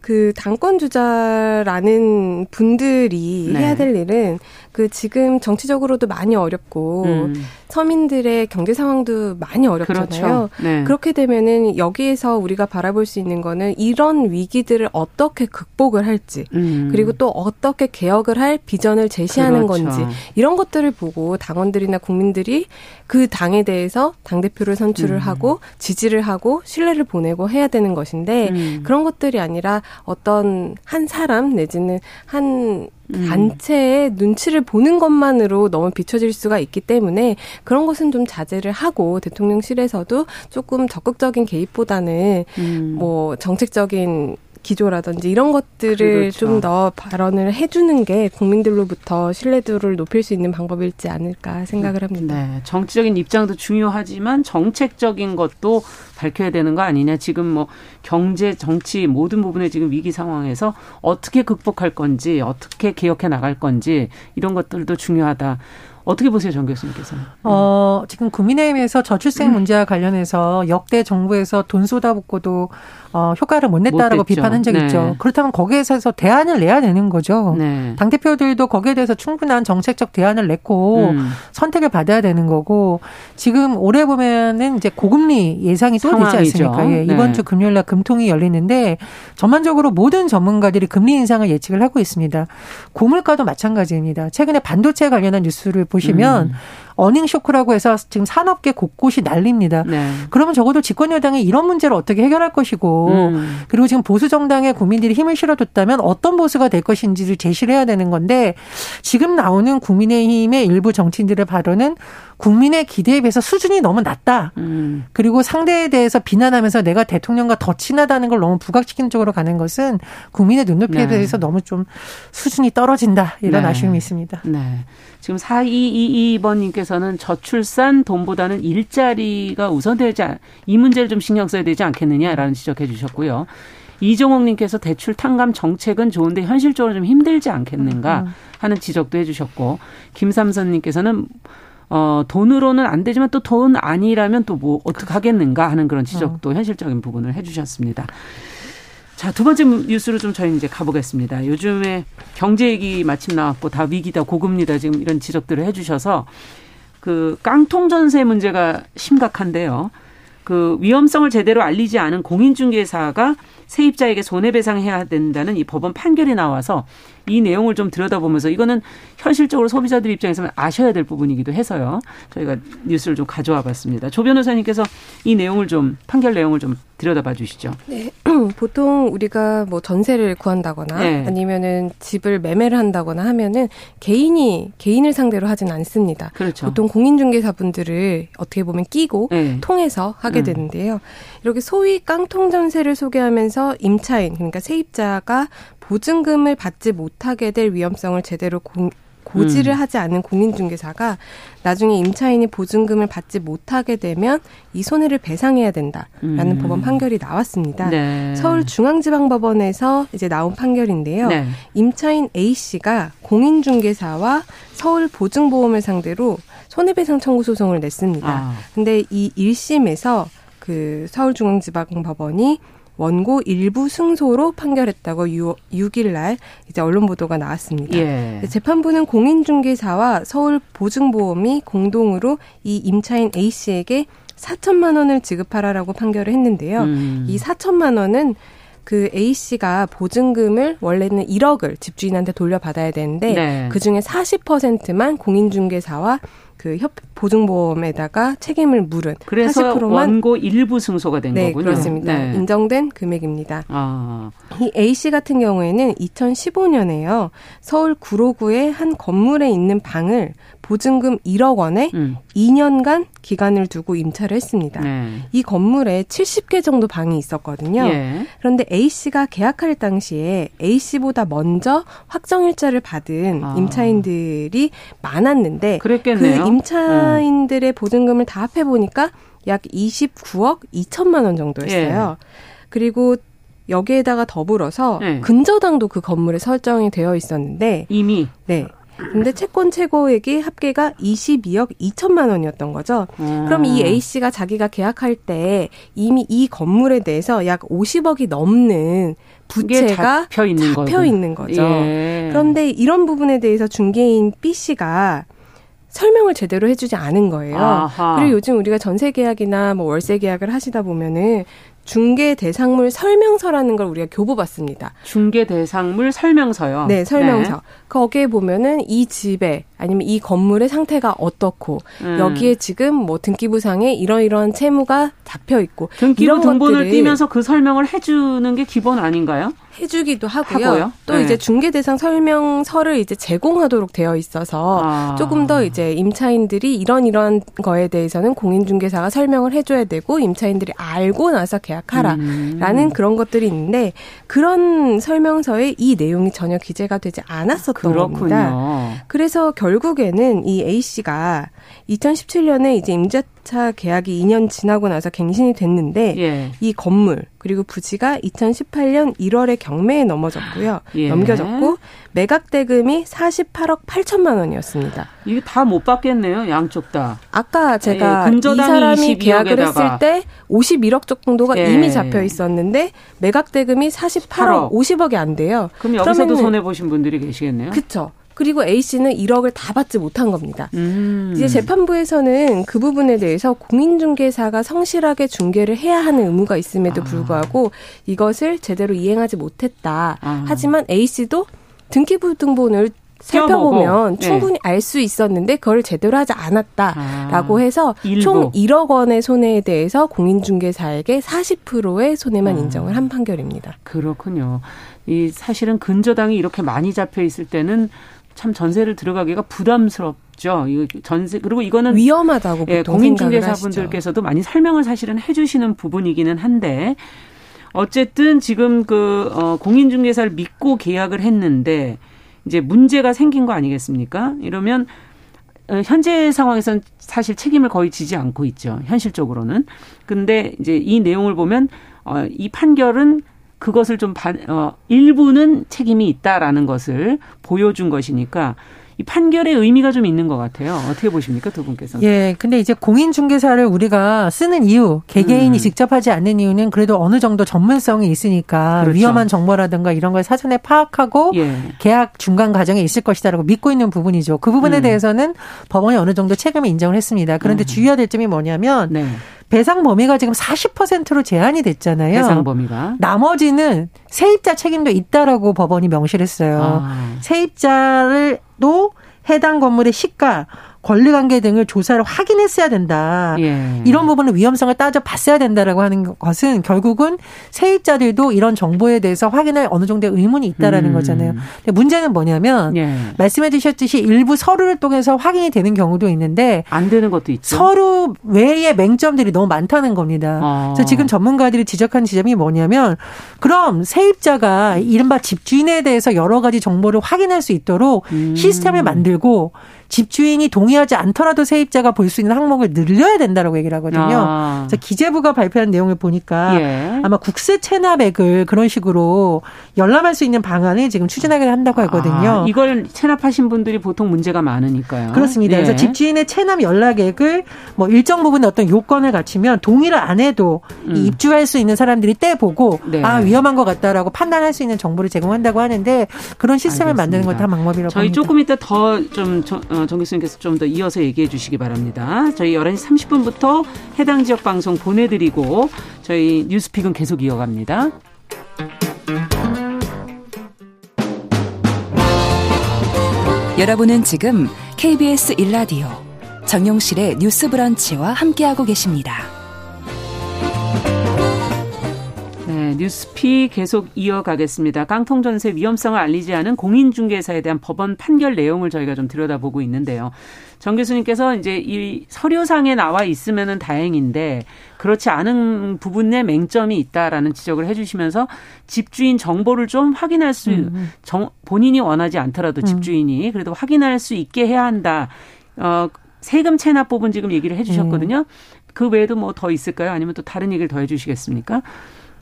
그 당권 주자라는 분들이 네. 해야 될 일은 그 지금 정치적으로도 많이 어렵고 음. 서민들의 경제 상황도 많이 어렵잖아요. 그렇죠. 네. 그렇게 되면은 여기에서 우리가 바라볼 수 있는 거는 이런 위기들을 어떻게 극복을 할지 음. 그리고 또 어떻게 개혁을 할 비전을 제시하는 그렇죠. 건지 이런 것들을 보고 당원들이나 국민들이 그 당에 대해서 당 대표를 선출을 음. 하고 지지를 하고 신뢰를 보내고 해야 되는 것인데 음. 그런 것들이 아니라 어떤 한 사람 내지는 한 음. 단체의 눈치를 보는 것만으로 너무 비춰질 수가 있기 때문에 그런 것은 좀 자제를 하고 대통령실에서도 조금 적극적인 개입보다는 음. 뭐 정책적인 기조라든지 이런 것들을 그렇죠. 좀더 발언을 해주는 게 국민들로부터 신뢰도를 높일 수 있는 방법일지 않을까 생각을 합니다. 네, 정치적인 입장도 중요하지만 정책적인 것도 밝혀야 되는 거 아니냐. 지금 뭐 경제, 정치 모든 부분에 지금 위기 상황에서 어떻게 극복할 건지, 어떻게 개혁해 나갈 건지 이런 것들도 중요하다. 어떻게 보세요, 정 교수님께서는? 어, 지금 국민의힘에서 저출생 음. 문제와 관련해서 역대 정부에서 돈 쏟아붓고도 어, 효과를 못 냈다라고 못 비판한 적 네. 있죠. 그렇다면 거기에서 대안을 내야 되는 거죠. 네. 당 대표들도 거기에 대해서 충분한 정책적 대안을 냈고 음. 선택을 받아야 되는 거고 지금 올해 보면은 이제 고금리 예상이 또 되지 않습니까? 예, 이번 네. 주 금요일 날 금통이 열리는데 전반적으로 모든 전문가들이 금리 인상을 예측을 하고 있습니다. 고물가도 마찬가지입니다. 최근에 반도체 관련한 뉴스를 보시면 음. 어닝 쇼크라고 해서 지금 산업계 곳곳이 난립니다. 네. 그러면 적어도 집권 여당이 이런 문제를 어떻게 해결할 것이고 음. 그리고 지금 보수 정당에 국민들이 힘을 실어줬다면 어떤 보수가 될 것인지를 제시를 해야 되는 건데 지금 나오는 국민의힘의 일부 정치인들의 발언은 국민의 기대에 비해서 수준이 너무 낮다. 음. 그리고 상대에 대해서 비난하면서 내가 대통령과 더 친하다는 걸 너무 부각시키는 쪽으로 가는 것은 국민의 눈높이에 네. 대해서 너무 좀 수준이 떨어진다. 이런 네. 아쉬움이 있습니다. 네. 지금 4222번님께서는 저출산 돈보다는 일자리가 우선되지, 않, 이 문제를 좀 신경 써야 되지 않겠느냐라는 지적해 주셨고요. 이종옥님께서 대출 탕감 정책은 좋은데 현실적으로 좀 힘들지 않겠는가 음. 하는 지적도 해주셨고 김삼선님께서는 어, 돈으로는 안 되지만 또 돈 아니라면 또 뭐 어떻게 하겠는가 하는 그런 지적도 어. 현실적인 부분을 해주셨습니다. 자, 두 번째 뉴스로 좀 저희 이제 가보겠습니다. 요즘에 경제 얘기 마침 나왔고 다 위기다, 고금리다 지금 이런 지적들을 해주셔서 그 깡통 전세 문제가 심각한데요. 그 위험성을 제대로 알리지 않은 공인중개사가 세입자에게 손해배상해야 된다는 이 법원 판결이 나와서 이 내용을 좀 들여다보면서 이거는 현실적으로 소비자들 입장에서는 아셔야 될 부분이기도 해서요. 저희가 뉴스를 좀 가져와 봤습니다. 조 변호사님께서 이 내용을 좀 판결 내용을 좀 들여다봐 주시죠. 네. 보통 우리가 뭐 전세를 구한다거나 네. 아니면은 집을 매매를 한다거나 하면은 개인이 개인을 상대로 하진 않습니다. 그렇죠. 보통 공인중개사분들을 어떻게 보면 끼고 네. 통해서 하게 음. 되는데요. 이렇게 소위 깡통 전세를 소개하면서 임차인 그러니까 세입자가 보증금을 받지 못 하게 될 위험성을 제대로 고, 고지를 음. 하지 않은 공인중개사가 나중에 임차인이 보증금을 받지 못하게 되면 이 손해를 배상해야 된다라는 음. 법원 판결이 나왔습니다. 네. 서울중앙지방법원에서 이제 나온 판결인데요. 네. 임차인 A 씨가 공인중개사와 서울보증보험을 상대로 손해배상 청구 소송을 냈습니다. 아. 근데 이 1심에서 그 서울중앙지방법원이 원고 일부 승소로 판결했다고 6, 6일 날 이제 언론 보도가 나왔습니다. 예. 재판부는 공인중개사와 서울보증보험이 공동으로 이 임차인 A 씨에게 4천만 원을 지급하라라고 판결을 했는데요. 음. 이 4천만 원은 그 A 씨가 보증금을 원래는 1억을 집주인한테 돌려받아야 되는데 네. 그 중에 40%만 공인중개사와 그 협, 보증보험에다가 책임을 물은 그래서 40%만 원고 일부 승소가 된 네, 거군요. 그렇습니다. 네. 인정된 금액입니다. 아. 이 A 씨 같은 경우에는 2015년에요. 서울 구로구의 한 건물에 있는 방을 보증금 1억 원에 음. 2년간 기간을 두고 임차를 했습니다. 네. 이 건물에 70개 정도 방이 있었거든요. 예. 그런데 A 씨가 계약할 당시에 A 씨보다 먼저 확정일자를 받은 아. 임차인들이 많았는데 그랬겠네요. 그 임차인들의 음. 보증금을 다 합해 보니까 약 29억 2천만 원 정도였어요. 예. 그리고 여기에다가 더불어서 네. 근저당도 그 건물에 설정이 되어 있었는데 이미 네. 근데 채권 최고액이 합계가 22억 2천만 원이었던 거죠. 음. 그럼 이 A 씨가 자기가 계약할 때 이미 이 건물에 대해서 약 50억이 넘는 부채가 잡혀 있는, 잡혀 있는 거죠. 예. 그런데 이런 부분에 대해서 중개인 B 씨가 설명을 제대로 해주지 않은 거예요. 아하. 그리고 요즘 우리가 전세 계약이나 뭐 월세 계약을 하시다 보면은 중개 대상물 설명서라는 걸 우리가 교보받습니다. 중개 대상물 설명서요. 네, 설명서. 네. 거기에 보면은 이 집에 아니면 이 건물의 상태가 어떻고 음. 여기에 지금 뭐 등기부상에 이러이러한 채무가 잡혀 있고 등기부 등본을 띄면서 그 설명을 해주는 게 기본 아닌가요? 해주기도 하고요. 하고요? 또 네. 이제 중개 대상 설명서를 이제 제공하도록 되어 있어서 아. 조금 더 이제 임차인들이 이런 이런 거에 대해서는 공인중개사가 설명을 해줘야 되고 임차인들이 알고 나서 계약하라라는 음. 그런 것들이 있는데 그런 설명서에 이 내용이 전혀 기재가 되지 않았었던 그렇군요. 겁니다. 그래서 결국에는 이 A 씨가 2017년에 이제 임대차 계약이 2년 지나고 나서 갱신이 됐는데 예. 이 건물 그리고 부지가 2018년 1월에 경매에 넘어졌고요. 예. 넘겨졌고 매각 대금이 48억 8천만 원이었습니다. 이게 다 못 받겠네요, 양쪽 다. 아까 제가 예, 이 사람이 계약을 했을 때 51억 정도가 예. 이미 잡혀 있었는데 매각 대금이 48억, 8억. 50억이 안 돼요. 그럼 여기서도 손해 보신 분들이 계시겠네요. 그렇죠. 그리고 A 씨는 1억을 다 받지 못한 겁니다. 음. 이제 재판부에서는 그 부분에 대해서 공인중개사가 성실하게 중개를 해야 하는 의무가 있음에도 아. 불구하고 이것을 제대로 이행하지 못했다. 아. 하지만 A 씨도 등기부 등본을 살펴보면 네. 충분히 알 수 있었는데 그걸 제대로 하지 않았다라고 아, 해서 일부. 총 1억 원의 손해에 대해서 공인중개사에게 40%의 손해만 아, 인정을 한 판결입니다. 그렇군요. 이 사실은 근저당이 이렇게 많이 잡혀 있을 때는 참 전세를 들어가기가 부담스럽죠. 이 전세 그리고 이거는 위험하다고 예, 공인중개사분들께서도 많이 설명을 사실은 해주시는 부분이기는 한데 어쨌든 지금 그 어, 공인중개사를 믿고 계약을 했는데 이제 문제가 생긴 거 아니겠습니까? 이러면 어, 현재 상황에선 사실 책임을 거의 지지 않고 있죠. 현실적으로는. 근데 이제 이 내용을 보면 어, 이 판결은 그것을 좀 반, 어, 일부는 책임이 있다라는 것을 보여준 것이니까 이 판결의 의미가 좀 있는 것 같아요. 어떻게 보십니까, 두 분께서는? 예, 근데 이제 공인중개사를 우리가 쓰는 이유, 개개인이 음. 직접 하지 않는 이유는 그래도 어느 정도 전문성이 있으니까 그렇죠. 위험한 정보라든가 이런 걸 사전에 파악하고 예. 계약 중간 과정에 있을 것이다라고 믿고 있는 부분이죠. 그 부분에 음. 대해서는 법원이 어느 정도 책임을 인정을 했습니다. 그런데 음. 주의해야 될 점이 뭐냐면 네. 배상 범위가 지금 40%로 제한이 됐잖아요. 배상 범위가. 나머지는 세입자 책임도 있다라고 법원이 명시를 했어요. 아. 세입자를도 해당 건물의 시가 권리관계 등을 조사를 확인했어야 된다. 예. 이런 부분은 위험성을 따져봤어야 된다라고 하는 것은 결국은 세입자들도 이런 정보에 대해서 확인할 어느 정도의 의문이 있다라는 음. 거잖아요. 근데 문제는 뭐냐면 예. 말씀해 주셨듯이 일부 서류를 통해서 확인이 되는 경우도 있는데 안 되는 것도 있죠. 서류 외에 맹점들이 너무 많다는 겁니다. 아. 그래서 지금 전문가들이 지적한 지점이 뭐냐면 그럼 세입자가 이른바 집주인에 대해서 여러 가지 정보를 확인할 수 있도록 음. 시스템을 만들고 집주인이 동의하지 않더라도 세입자가 볼 수 있는 항목을 늘려야 된다라고 얘기를 하거든요. 아. 그래서 기재부가 발표한 내용을 보니까 예. 아마 국세 체납액을 그런 식으로 열람할 수 있는 방안을 지금 추진하게 한다고 하거든요. 아, 이걸 체납하신 분들이 보통 문제가 많으니까요. 그렇습니다. 예. 그래서 집주인의 체납 연락액을 뭐 일정 부분의 어떤 요건을 갖추면 동의를 안 해도 음. 입주할 수 있는 사람들이 떼보고 네. 아 위험한 것 같다라고 판단할 수 있는 정보를 제공한다고 하는데 그런 시스템을 알겠습니다. 만드는 건 다 방법이라고 저희 봅니다. 조금 이따 더좀 어, 정 교수님께서 좀 더 이어서 얘기해 주시기 바랍니다. 저희 11시 30분부터 해당 지역 방송 보내드리고 저희 뉴스픽은 계속 이어갑니다. 여러분은 지금 KBS 1라디오 정용실의 뉴스 브런치와 함께하고 계십니다. 네, 뉴스피 계속 이어가겠습니다. 깡통전세 위험성을 알리지 않은 공인중개사에 대한 법원 판결 내용을 저희가 좀 들여다보고 있는데요. 정 교수님께서 이제 이 서류상에 나와 있으면은 다행인데 그렇지 않은 부분에 맹점이 있다라는 지적을 해주시면서 집주인 정보를 좀 확인할 수 음. 음. 정, 본인이 원하지 않더라도 음. 집주인이 그래도 확인할 수 있게 해야 한다. 어, 세금 체납 부분 지금 얘기를 해주셨거든요. 음. 그 외에도 뭐 더 있을까요? 아니면 또 다른 얘기를 더 해주시겠습니까?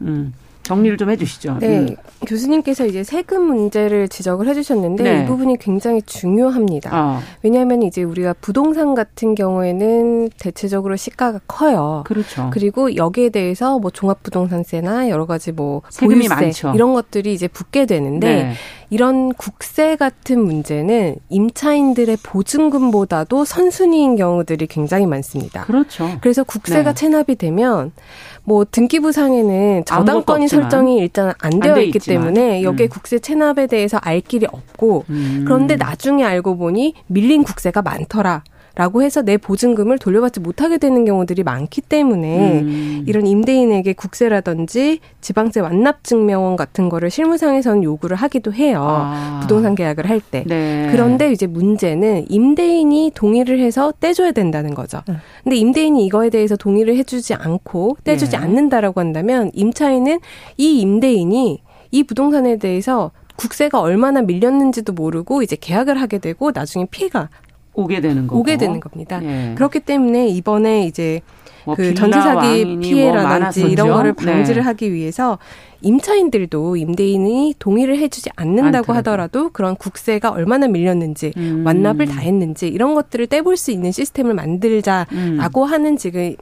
음. 정리를 좀 해주시죠. 네, 음. 교수님께서 이제 세금 문제를 지적을 해주셨는데 네. 이 부분이 굉장히 중요합니다. 어. 왜냐하면 이제 우리가 부동산 같은 경우에는 대체적으로 시가가 커요. 그렇죠. 그리고 여기에 대해서 뭐 종합부동산세나 여러 가지 뭐 세금이 많죠. 이런 것들이 이제 붙게 되는데 네. 이런 국세 같은 문제는 임차인들의 보증금보다도 선순위인 경우들이 굉장히 많습니다. 그렇죠. 그래서 국세가 네. 체납이 되면 뭐 등기부상에는 저당권이 설정이 일단 안 되어 있기 있지만. 때문에 여기에 음. 국세 체납에 대해서 알 길이 없고 음. 그런데 나중에 알고 보니 밀린 국세가 많더라. 라고 해서 내 보증금을 돌려받지 못하게 되는 경우들이 많기 때문에 음. 이런 임대인에게 국세라든지 지방세 완납 증명원 같은 거를 실무상에서는 요구를 하기도 해요. 아. 부동산 계약을 할 때. 네. 그런데 이제 문제는 임대인이 동의를 해서 떼줘야 된다는 거죠. 네. 근데 임대인이 이거에 대해서 동의를 해주지 않고 떼주지 네. 않는다라고 한다면 임차인은 이 임대인이 이 부동산에 대해서 국세가 얼마나 밀렸는지도 모르고 이제 계약을 하게 되고 나중에 피해가 오게 되는 거고. 오게 되는 겁니다. 예. 그렇기 때문에 이번에 이제 뭐 그 전세 사기 뭐 피해라든지 뭐 이런 거를 방지를 네. 하기 위해서 임차인들도 임대인이 동의를 해주지 않는다고 하더라도 그런 국세가 얼마나 밀렸는지 음. 완납을 다 했는지 이런 것들을 떼볼 수 있는 시스템을 만들자라고 음. 하는 지금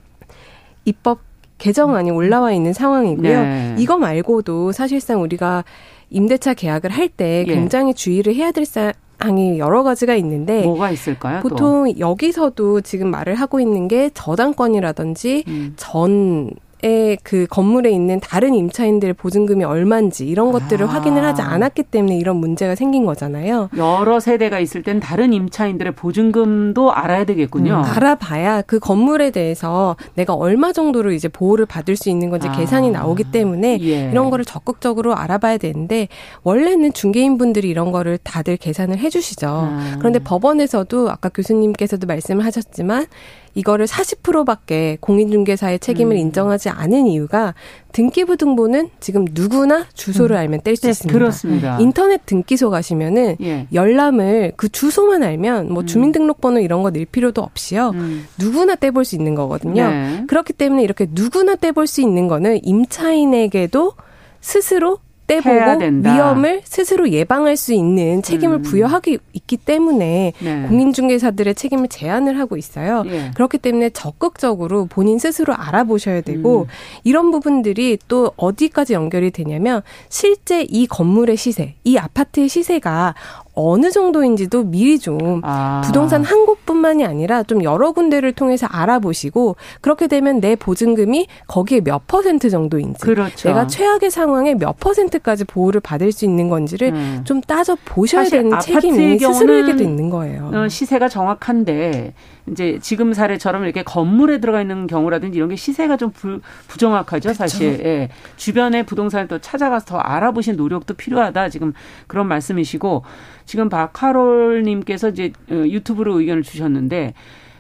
입법 개정안이 올라와 있는 상황이고요. 네. 이거 말고도 사실상 우리가 임대차 계약을 할때 예. 굉장히 예. 주의를 해야 될 사, 항이 여러 가지가 있는데 뭐가 있을까요? 보통 또? 여기서도 지금 말을 하고 있는 게 저당권이라든지 음. 전 그 건물에 있는 다른 임차인들의 보증금이 얼마인지 이런 것들을 아. 확인을 하지 않았기 때문에 이런 문제가 생긴 거잖아요. 여러 세대가 있을 땐 다른 임차인들의 보증금도 알아야 되겠군요. 음, 알아봐야 그 건물에 대해서 내가 얼마 정도로 이제 보호를 받을 수 있는 건지 아. 계산이 나오기 때문에 예. 이런 거를 적극적으로 알아봐야 되는데 원래는 중개인분들이 이런 거를 다들 계산을 해주시죠. 아. 그런데 법원에서도 아까 교수님께서도 말씀을 하셨지만 이거를 40%밖에 공인중개사의 책임을 음. 인정하지 않은 이유가 등기부 등본은 지금 누구나 주소를 음. 알면 뗄수 네, 있습니다. 그렇습니다. 인터넷 등기소 가시면은 예. 열람을 그 주소만 알면 뭐 음. 주민등록번호 이런 거 낼 필요도 없이요. 음. 누구나 떼볼 수 있는 거거든요. 네. 그렇기 때문에 이렇게 누구나 떼볼 수 있는 거는 임차인에게도 스스로 떼보고 위험을 스스로 예방할 수 있는 책임을 음. 부여하기 있기 때문에 네. 공인중개사들의 책임을 제한을 하고 있어요. 예. 그렇기 때문에 적극적으로 본인 스스로 알아보셔야 되고 음. 이런 부분들이 또 어디까지 연결이 되냐면 실제 이 건물의 시세, 이 아파트의 시세가 어느 정도인지도 미리 좀 아. 부동산 한 곳뿐만이 아니라 좀 여러 군데를 통해서 알아보시고 그렇게 되면 내 보증금이 거기에 몇 퍼센트 정도인지 그렇죠. 내가 최악의 상황에 몇 퍼센트까지 보호를 받을 수 있는 건지를 음. 좀 따져 보셔야 되는 책임이 스스로에게도 있는 거예요. 어, 시세가 정확한데 이제 지금 사례처럼 이렇게 건물에 들어가 있는 경우라든지 이런 게 시세가 좀 부, 부정확하죠, 사실. 예. 주변에 부동산을 또 찾아가서 더 알아보신 노력도 필요하다. 지금 그런 말씀이시고 지금 박하롤 님께서 이제 어, 유튜브로 의견을 주셨는데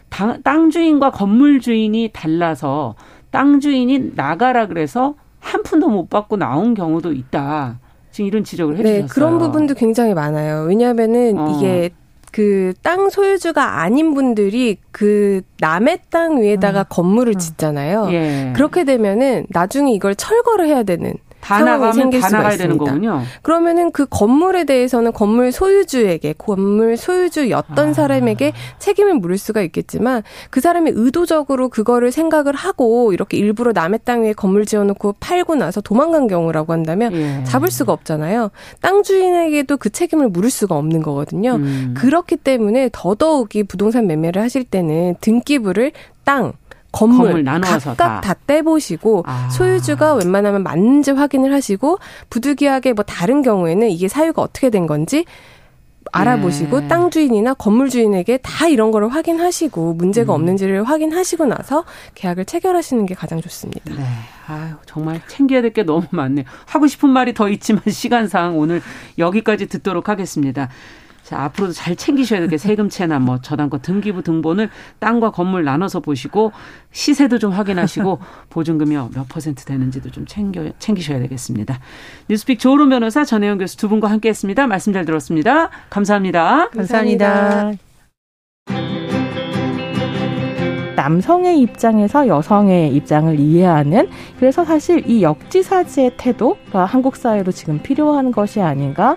땅, 땅 주인과 건물 주인이 달라서 땅 주인이 나가라 그래서 한 푼도 못 받고 나온 경우도 있다. 지금 이런 지적을 네, 해주셨어요. 네, 그런 부분도 굉장히 많아요. 왜냐하면은 어. 이게 그 땅 소유주가 아닌 분들이 그 남의 땅 위에다가 음. 건물을 음. 짓잖아요. 예. 그렇게 되면은 나중에 이걸 철거를 해야 되는 다 나가면 다 나가야 있습니다. 거군요. 그러면은 그 건물에 대해서는 건물 소유주에게 건물 소유주였던 아. 사람에게 책임을 물을 수가 있겠지만 그 사람이 의도적으로 그거를 생각을 하고 이렇게 일부러 남의 땅 위에 건물 지어놓고 팔고 나서 도망간 경우라고 한다면 예. 잡을 수가 없잖아요. 땅 주인에게도 그 책임을 물을 수가 없는 거거든요. 음. 그렇기 때문에 더더욱이 부동산 매매를 하실 때는 등기부를 땅 건물, 건물 각각 다, 다 떼보시고 아. 소유주가 웬만하면 맞는지 확인을 하시고 부득이하게 뭐 다른 경우에는 이게 사유가 어떻게 된 건지 알아보시고 네. 땅 주인이나 건물 주인에게 다 이런 거를 확인하시고 문제가 음. 없는지를 확인하시고 나서 계약을 체결하시는 게 가장 좋습니다. 네. 아유, 정말 챙겨야 될 게 너무 많네요. 하고 싶은 말이 더 있지만 시간상 오늘 여기까지 듣도록 하겠습니다. 자, 앞으로도 잘 챙기셔야 될게 세금채나 뭐 저당권 등기부 등본을 땅과 건물 나눠서 보시고 시세도 좀 확인하시고 보증금이 몇 퍼센트 되는지도 좀 챙겨 챙기셔야 되겠습니다. 뉴스픽 조론 변호사 전혜영 교수 두 분과 함께 했습니다. 말씀 잘 들었습니다. 감사합니다. 감사합니다. 남성의 입장에서 여성의 입장을 이해하는 그래서 사실 이 역지사지의 태도가 한국 사회로 지금 필요한 것이 아닌가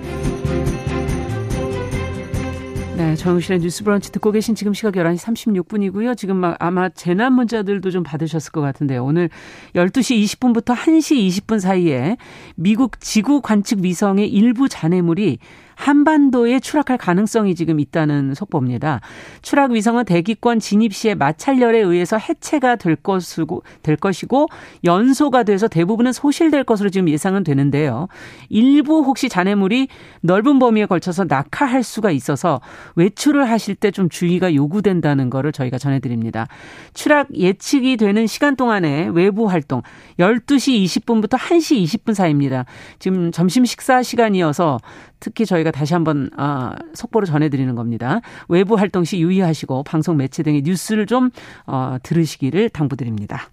네, 정영실의 뉴스 브런치 듣고 계신 지금 시각 11시 36분이고요. 지금 막 아마 재난 문자들도 좀 받으셨을 것 같은데요. 오늘 12시 20분부터 1시 20분 사이에 미국 지구 관측 위성의 일부 잔해물이 한반도에 추락할 가능성이 지금 있다는 속보입니다. 추락 위성은 대기권 진입 시에 마찰열에 의해서 해체가 될 것이고 될 것이고 연소가 돼서 대부분은 소실될 것으로 지금 예상은 되는데요. 일부 혹시 잔해물이 넓은 범위에 걸쳐서 낙하할 수가 있어서 외출을 하실 때 좀 주의가 요구된다는 거를 저희가 전해드립니다. 추락 예측이 되는 시간 동안에 외부 활동 12시 20분부터 1시 20분 사이입니다. 지금 점심 식사 시간이어서 특히 저희가 다시 한번 아, 속보로 전해드리는 겁니다. 외부 활동 시 유의하시고 방송 매체 등의 뉴스를 좀 어, 들으시기를 당부드립니다.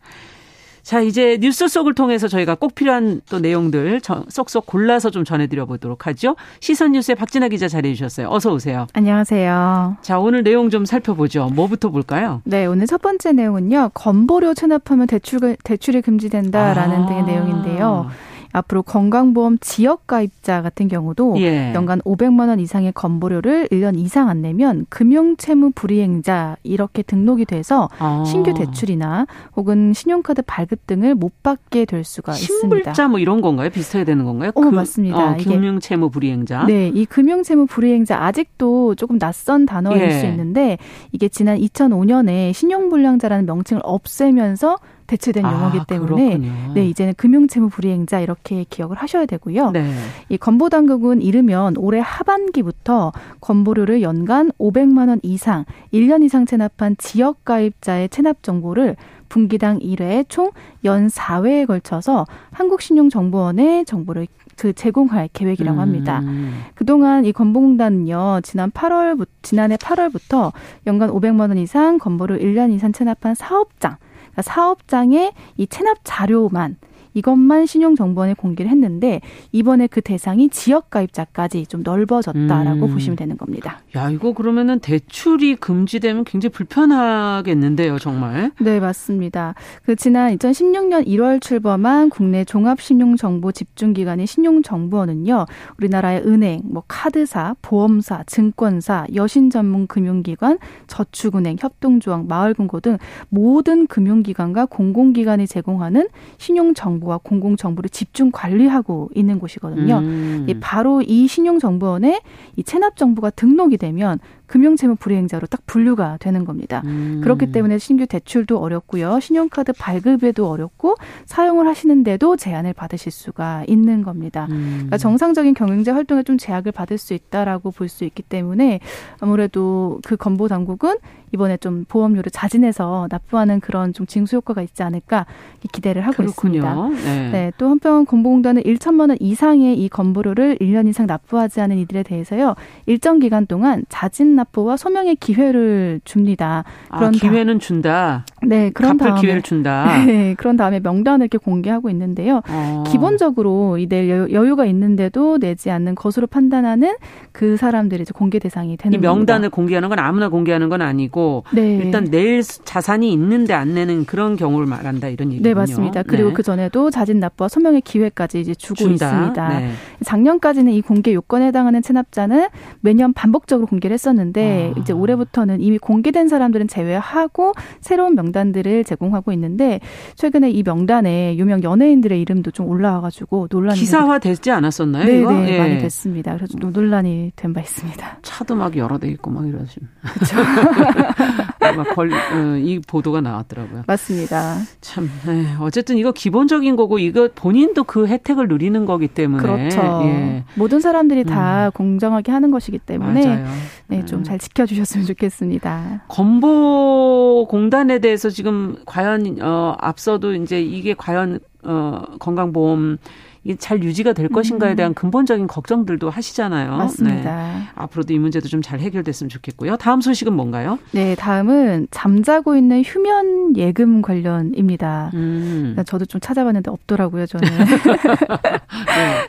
자, 이제 뉴스 속을 통해서 저희가 꼭 필요한 또 내용들 쏙쏙 골라서 좀 전해드려 보도록 하죠. 시선 뉴스의 박진아 기자 자리해 주셨어요. 어서 오세요. 안녕하세요. 자, 오늘 내용 좀 살펴보죠. 뭐부터 볼까요? 네, 오늘 첫 번째 내용은요. 건보료 체납하면 대출, 대출이 금지된다라는 아. 등의 내용인데요. 앞으로 건강보험 지역가입자 같은 경우도 예. 연간 500만 원 이상의 건보료를 1년 이상 안 내면 금융채무 불이행자 이렇게 등록이 돼서 아. 신규 대출이나 혹은 신용카드 발급 등을 못 받게 될 수가 있습니다. 신불자 뭐 이런 건가요? 비슷하게 되는 건가요? 어, 그, 맞습니다. 어, 금융채무 불이행자. 네, 이 금융채무 불이행자 아직도 조금 낯선 단어일 예. 수 있는데 이게 지난 2005년에 신용불량자라는 명칭을 없애면서 대체된 아, 용어기 때문에 그렇군요. 네 이제는 금융채무 불이행자 이렇게 기억을 하셔야 되고요. 네. 이 건보 당국은 이르면 올해 하반기부터 건보료를 연간 500만 원 이상 1년 이상 체납한 지역 가입자의 체납 정보를 분기당 1회 총 연 4회에 걸쳐서 한국신용정보원에 정보를 그 제공할 계획이라고 합니다. 음. 그동안 이 건보공단은요, 지난 8월, 지난해 8월부터 연간 500만 원 이상 건보를 1년 이상 체납한 사업장, 그러니까 사업장의 이 체납 자료만 이것만 신용정보원에 공개를 했는데 이번에 그 대상이 지역 가입자까지 좀 넓어졌다라고 음. 보시면 되는 겁니다. 야 이거 그러면은 대출이 금지되면 굉장히 불편하겠는데요, 정말. 네 맞습니다. 그 지난 2016년 1월 출범한 국내 종합신용정보 집중기관인 신용정보원은요, 우리나라의 은행, 뭐 카드사, 보험사, 증권사, 여신 전문 금융기관, 저축은행, 협동조합, 마을금고 등 모든 금융기관과 공공기관이 제공하는 신용정보 정보와 공공 정보를 집중 관리하고 있는 곳이거든요. 음. 바로 이 신용 정보원에 이 체납 정보가 등록이 되면 금융채무 불이행자로 딱 분류가 되는 겁니다. 음. 그렇기 때문에 신규 대출도 어렵고요. 신용카드 발급에도 어렵고 사용을 하시는데도 제한을 받으실 수가 있는 겁니다. 음. 그러니까 정상적인 경영자 활동에 좀 제약을 받을 수 있다라고 볼 수 있기 때문에 아무래도 그 건보 당국은 이번에 좀 보험료를 자진해서 납부하는 그런 좀 징수 효과가 있지 않을까 기대를 하고 그렇군요. 있습니다. 네. 네. 또 한편 건보공단은 1천만 원 이상의 이 건보료를 1년 이상 납부하지 않은 이들에 대해서요. 일정 기간 동안 자진 납부와 소명의 기회를 줍니다. 아, 그런 아, 기회는 준다. 네, 그런 다음에 기회를 준다. 네, 그런 다음에 명단을 이렇게 공개하고 있는데요. 어. 기본적으로 이낼 여유가 있는데도 내지 않는 것으로 판단하는 그 사람들이 이제 공개 대상이 되는 이 명단을 겁니다. 공개하는 건 아무나 공개하는 건 아니고 네. 일단 낼 자산이 있는데 안 내는 그런 경우를 말한다 이런 얘기군요. 네, 맞습니다. 그리고 네. 그 전에도 자진 납부와 소명의 기회까지 이제 주고 준다. 있습니다. 네. 작년까지는 이 공개 요건에 해당하는 체납자는 매년 반복적으로 공개를 했었는데 아. 이제 올해부터는 이미 공개된 사람들은 제외하고 새로운 명단들을 제공하고 있는데 최근에 이 명단에 유명 연예인들의 이름도 좀 올라와가지고 논란이 기사화 되지 않았었나요? 네? 네, 예. 많이 됐습니다. 그래서 논란이 된 바 있습니다. 차도 막 여러 대 있고 막 이러시면. 그렇죠. 걸, 어, 이 보도가 나왔더라고요. 맞습니다. 참, 네. 어쨌든 이거 기본적인 거고 이거 본인도 그 혜택을 누리는 거기 때문에 그렇죠. 예. 모든 사람들이 다 음. 공정하게 하는 것이기 때문에 맞아요. 네, 좀잘 음. 지켜주셨으면 좋겠습니다. 건보 공단에 대해서 지금 과연 어 앞서도 이제 이게 과연 어 건강보험 이게 잘 유지가 될 것인가에 음. 대한 근본적인 걱정들도 하시잖아요. 맞습니다. 네. 앞으로도 이 문제도 좀 잘 해결됐으면 좋겠고요. 다음 소식은 뭔가요? 네, 다음은 잠자고 있는 휴면 예금 관련입니다. 음. 그러니까 저도 좀 찾아봤는데 없더라고요, 저는.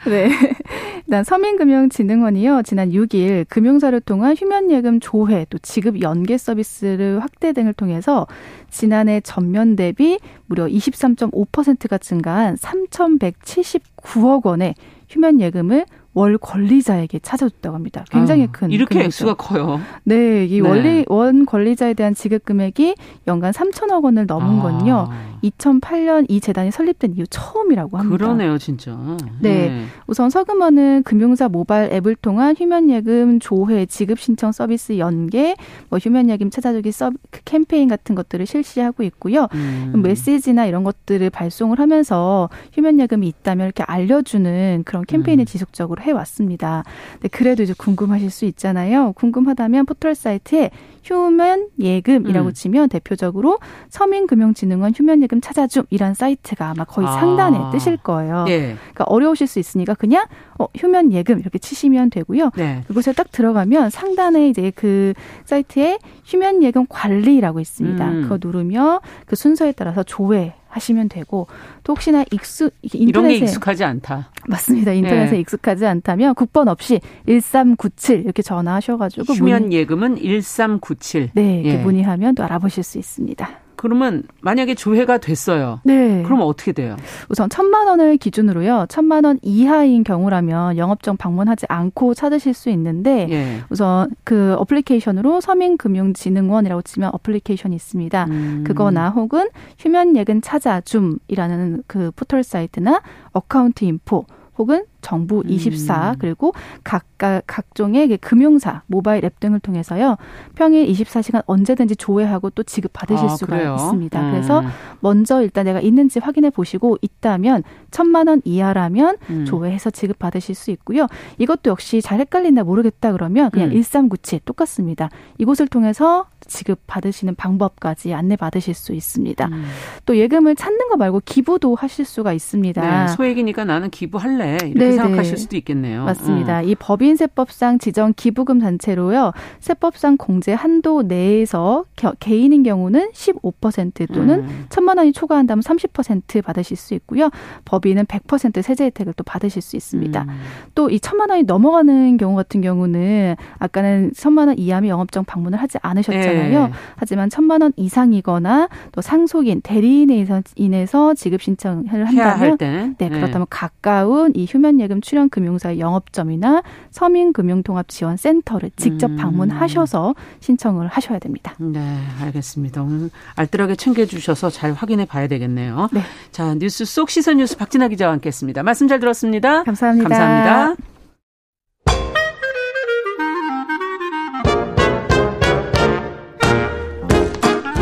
네. 네. 일단 서민금융진흥원이요 지난 6일 금융사를 통한 휴면 예금 조회 또 지급 연계 서비스를 확대 등을 통해서 지난해 전면 대비 무려 23.5%가 증가한 3,179억 원의 휴면 예금을 월 권리자에게 찾아줬다고 합니다. 굉장히 아, 큰 이렇게 금액이죠. 액수가 커요. 네, 이 네. 원리 원 권리자에 대한 지급 금액이 연간 3천억 원을 넘은 아. 건요. 2008년 이 재단이 설립된 이후 처음이라고 합니다. 그러네요, 진짜. 네. 네. 우선 서금원은 금융사 모바일 앱을 통한 휴면예금 조회, 지급 신청 서비스 연계, 뭐 휴면예금 찾아주기 서그 캠페인 같은 것들을 실시하고 있고요. 음. 메시지나 이런 것들을 발송을 하면서 휴면예금이 있다면 이렇게 알려주는 그런 캠페인을 음. 지속적으로 해왔습니다. 네, 그래도 이제 궁금하실 수 있잖아요. 궁금하다면 포털 사이트에 휴면 예금이라고 음. 치면 대표적으로 서민금융진흥원 휴면 예금 찾아줌이란 사이트가 아마 거의 아. 상단에 뜨실 거예요. 예. 그러니까 어려우실 수 있으니까 그냥 어, 휴면 예금 이렇게 치시면 되고요. 네. 그곳에 딱 들어가면 상단에 이제 그 사이트에 휴면 예금 관리라고 있습니다. 음. 그거 누르면 그 순서에 따라서 조회 하시면 되고 또 혹시나 익숙 인터넷에 이런 게 익숙하지 않다. 맞습니다. 인터넷에 네. 익숙하지 않다면 국번 없이 1397 이렇게 전화하셔 가지고 휴면 예금은 1397 네 이렇게 예. 문의하면 또 알아보실 수 있습니다. 그러면 만약에 조회가 됐어요. 네. 그럼 어떻게 돼요? 우선 천만 원을 기준으로요. 천만 원 이하인 경우라면 영업점 방문하지 않고 찾으실 수 있는데 예. 우선 그 어플리케이션으로 서민금융진흥원이라고 치면 어플리케이션이 있습니다. 음. 그거나 혹은 휴면예금 찾아 줌이라는 그 포털 사이트나 어카운트 인포 혹은 정부 24 음. 그리고 각각 각종의 금융사 모바일 앱 등을 통해서요 평일 24시간 언제든지 조회하고 또 지급 받으실 아, 수가 그래요? 있습니다. 음. 그래서 먼저 일단 내가 있는지 확인해 보시고 있다면 천만 원 이하라면 음. 조회해서 지급 받으실 수 있고요. 이것도 역시 잘 헷갈린다 모르겠다 그러면 그냥 음. 1397 똑같습니다. 이곳을 통해서 지급 받으시는 방법까지 안내 받으실 수 있습니다. 음. 또 예금을 찾는 거 말고 기부도 하실 수가 있습니다. 네, 소액이니까 나는 기부할래 이렇게 네네. 생각하실 수도 있겠네요. 맞습니다. 음. 이 법인세법상 지정 기부금 단체로요. 세법상 공제 한도 내에서 겨, 개인인 경우는 15% 또는 음. 천만 원이 초과한다면 30% 받으실 수 있고요. 법인은 100% 세제 혜택을 또 받으실 수 있습니다. 음. 또이 천만 원이 넘어가는 경우 같은 경우는 아까는 천만 원 이하면 영업정 방문을 하지 않으셨잖아요. 있잖아요. 네. 하지만 천만 원 이상이거나 또 상속인 대리인에 인해서 지급 신청을 한다면 네, 네, 그렇다면 가까운 이 휴면예금 출연 금융사의 영업점이나 서민금융통합지원센터를 직접 음. 방문하셔서 신청을 하셔야 됩니다. 네, 알겠습니다. 오늘 알뜰하게 챙겨주셔서 잘 확인해 봐야 되겠네요. 네. 자, 뉴스 속 시선 뉴스 박진아 기자와 함께했습니다. 말씀 잘 들었습니다. 감사합니다. 감사합니다.